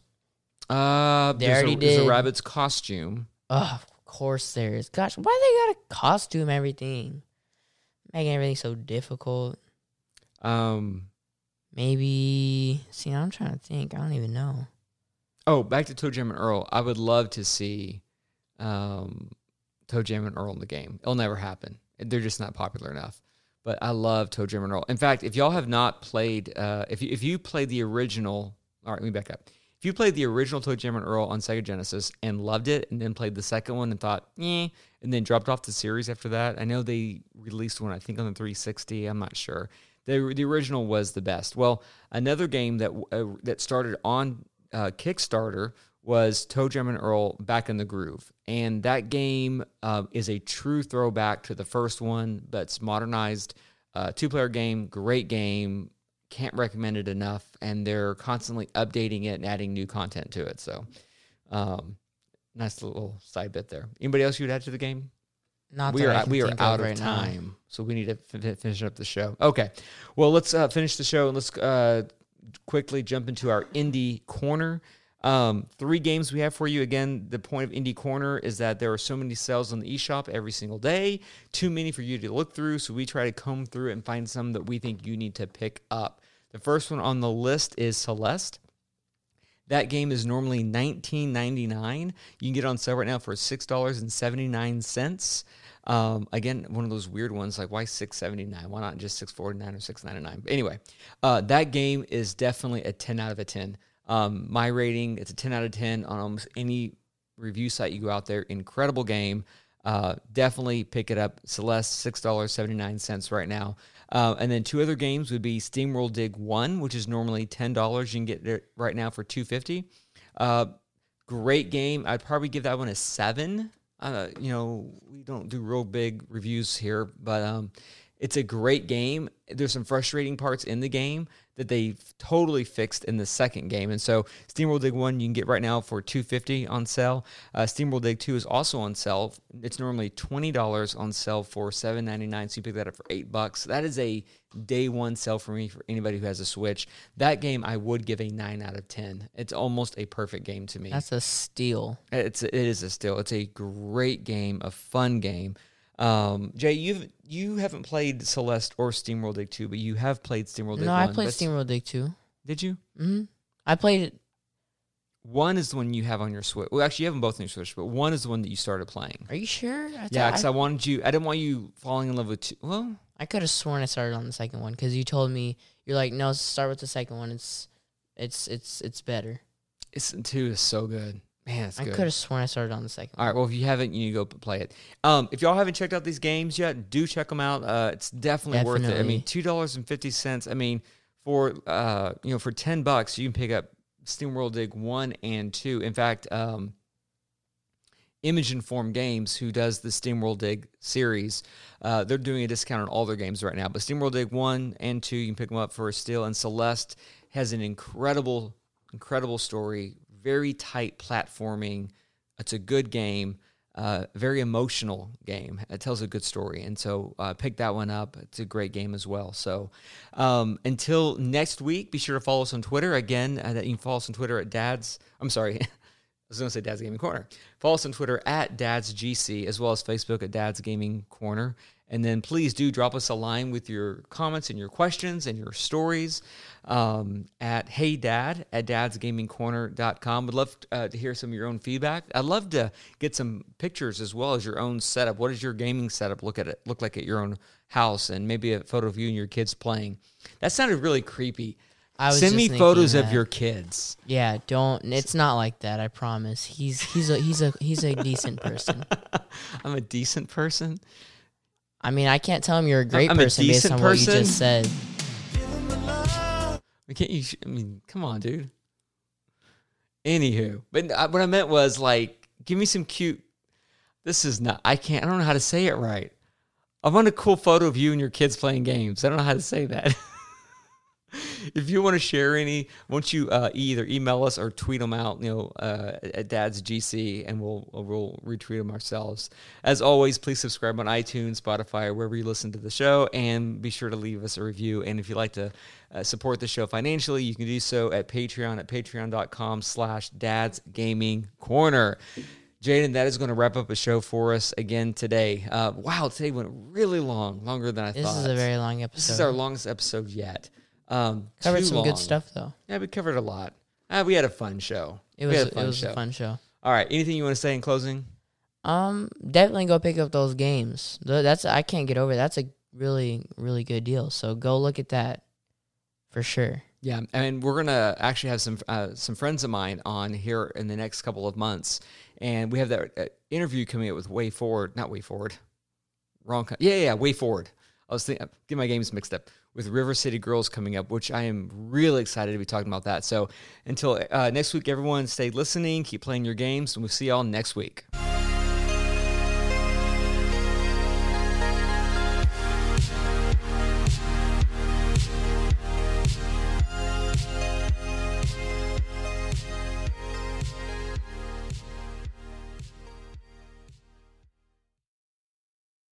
Uh, They there's, already a, there's a did. rabbit's costume. Oh, of course there is. Gosh, why they got a costume everything? Making everything so difficult. Um, Maybe see, I'm trying to think. I don't even know. oh, back to ToeJam and Earl. I would love to see um, ToeJam and Earl in the game. It'll never happen. They're just not popular enough. But I love ToeJam and Earl. In fact, if y'all have not played, uh, if you, if you played the original, all right, let me back up. If you played the original ToeJam and Earl on Sega Genesis and loved it, and then played the second one and thought, eh, and then dropped off the series after that, I know they released one, I think on the 360. I'm not sure. The, the original was the best. Well, another game that uh, that started on uh, Kickstarter was ToeJam and Earl Back in the Groove. And that game uh, is a true throwback to the first one, but it's modernized. Uh, two player game, great game. Can't recommend it enough. And they're constantly updating it and adding new content to it. So, um, nice little side bit there. Anybody else you'd add to the game? Not we are we are out of right now. time, so we need to fin- finish up the show. Okay, well let's uh, finish the show and let's uh, quickly jump into our indie corner. Um, three games we have for you. Again, the point of indie corner is that there are so many sales on the eShop every single day, too many for you to look through. So we try to comb through and find some that we think you need to pick up. The first one on the list is Celeste. That game is normally $19.99. You can get it on sale right now for $6.79. Um, again, one of those weird ones like why 679? Why not just 649 or 699? But anyway, uh, that game is definitely a 10 out of a 10. Um, my rating, it's a 10 out of 10 on almost any review site you go out there. Incredible game. Uh, definitely pick it up. Celeste, $6.79 right now. Uh, and then two other games would be SteamWorld Dig 1, which is normally $10. You can get it right now for 250 uh, Great game. I'd probably give that one a 7. Uh, you know, we don't do real big reviews here, but um, it's a great game. There's some frustrating parts in the game that they totally fixed in the second game. And so SteamWorld Dig 1 you can get right now for 250 on sale. Uh, SteamWorld Dig 2 is also on sale. It's normally $20 on sale for $7.99, so you pick that up for 8 bucks. That is a day one sale for me for anybody who has a Switch. That game I would give a 9 out of 10. It's almost a perfect game to me. That's a steal. It's it is a steal. It's a great game, a fun game. Um, Jay, you you haven't played Celeste or SteamWorld Dig 2, but you have played SteamWorld Dig No, 1. I played That's- SteamWorld Dig 2. Did you? Mm-hmm. I played it. One is the one you have on your Switch. Well, actually, you have them both on your Switch, but one is the one that you started playing. Are you sure? I Yeah, I- because I, wanted you. I didn't want you falling in love with two. Well, I could have sworn I started on the second one because you told me you're like, no, start with the second one. It's it's it's it's better. it's two is so good. Man, I could have sworn I started on the second All right. Well, if you haven't, you need to go play it. Um, if y'all haven't checked out these games yet, do check them out. Uh, it's definitely, worth it. I mean, two dollars and fifty cents. I mean, for uh, you know, for ten bucks, you can pick up SteamWorld Dig one and two. In fact, um, Image & Form Games, who does the SteamWorld Dig series, uh, they're doing a discount on all their games right now. But SteamWorld Dig one and two, you can pick them up for a steal. And Celeste has an incredible, incredible story. Very tight platforming. It's a good game. Uh, very emotional game. It tells a good story, and so uh, pick that one up. It's a great game as well. So um, until next week, be sure to follow us on Twitter. Again, uh, you can follow us on Twitter at Dad's. I'm sorry. (laughs) I was going to say Dad's Gaming Corner. Follow us on Twitter at Dad's GC, as well as Facebook at Dad's Gaming Corner. And then please do drop us a line with your comments and your questions and your stories um, at heydad at dadsgamingcorner.com. Would love uh, to hear some of your own feedback. I'd love to get some pictures as well as your own setup. What does your gaming setup look at it look like at your own house? And maybe a photo of you and your kids playing. That sounded really creepy. I was Send me photos thinking of your kids. Yeah, don't. It's not like that. I promise. He's he's a he's a he's a decent person. (laughs) I'm a decent person. I mean, I can't tell him you're a great I'm a person based decent on what you just said. I can't you? sh- I mean, come on, dude. Anywho, but I, what I meant was like, give me some cute. This is not. I can't. I don't know how to say it right. I want a cool photo of you and your kids playing games. I don't know how to say that. (laughs) if you want to share any, won't you uh, either email us or tweet them out? You know, uh, at Dad's GC, and we'll we'll retweet them ourselves. As always, please subscribe on iTunes, Spotify, or wherever you listen to the show, and be sure to leave us a review. And if you'd like to uh, support the show financially, you can do so at Patreon at patreon.com slash Dad's Gaming Corner. Jaden, that is going to wrap up a show for us again today. Uh, wow, today went really long, longer than I This thought. This is a very long episode. This is our longest episode yet. Um, Covered some long. good stuff though. Yeah, we covered a lot. Uh, we had a fun show. It was had it was a fun show. All right. Anything you want to say in closing? Um, definitely go pick up those games. That's I can't get over. it. That's a really really good deal. So go look at that for sure. Yeah, and we're gonna actually have some uh, some friends of mine on here in the next couple of months, and we have that uh, interview coming up with WayForward, not WayForward, wrong. co- Yeah, yeah, yeah, WayForward. I was thinking, get my games mixed up with River City Girls coming up, which I am really excited to be talking about that. So until uh, next week, everyone, stay listening, keep playing your games, and we'll see y'all next week.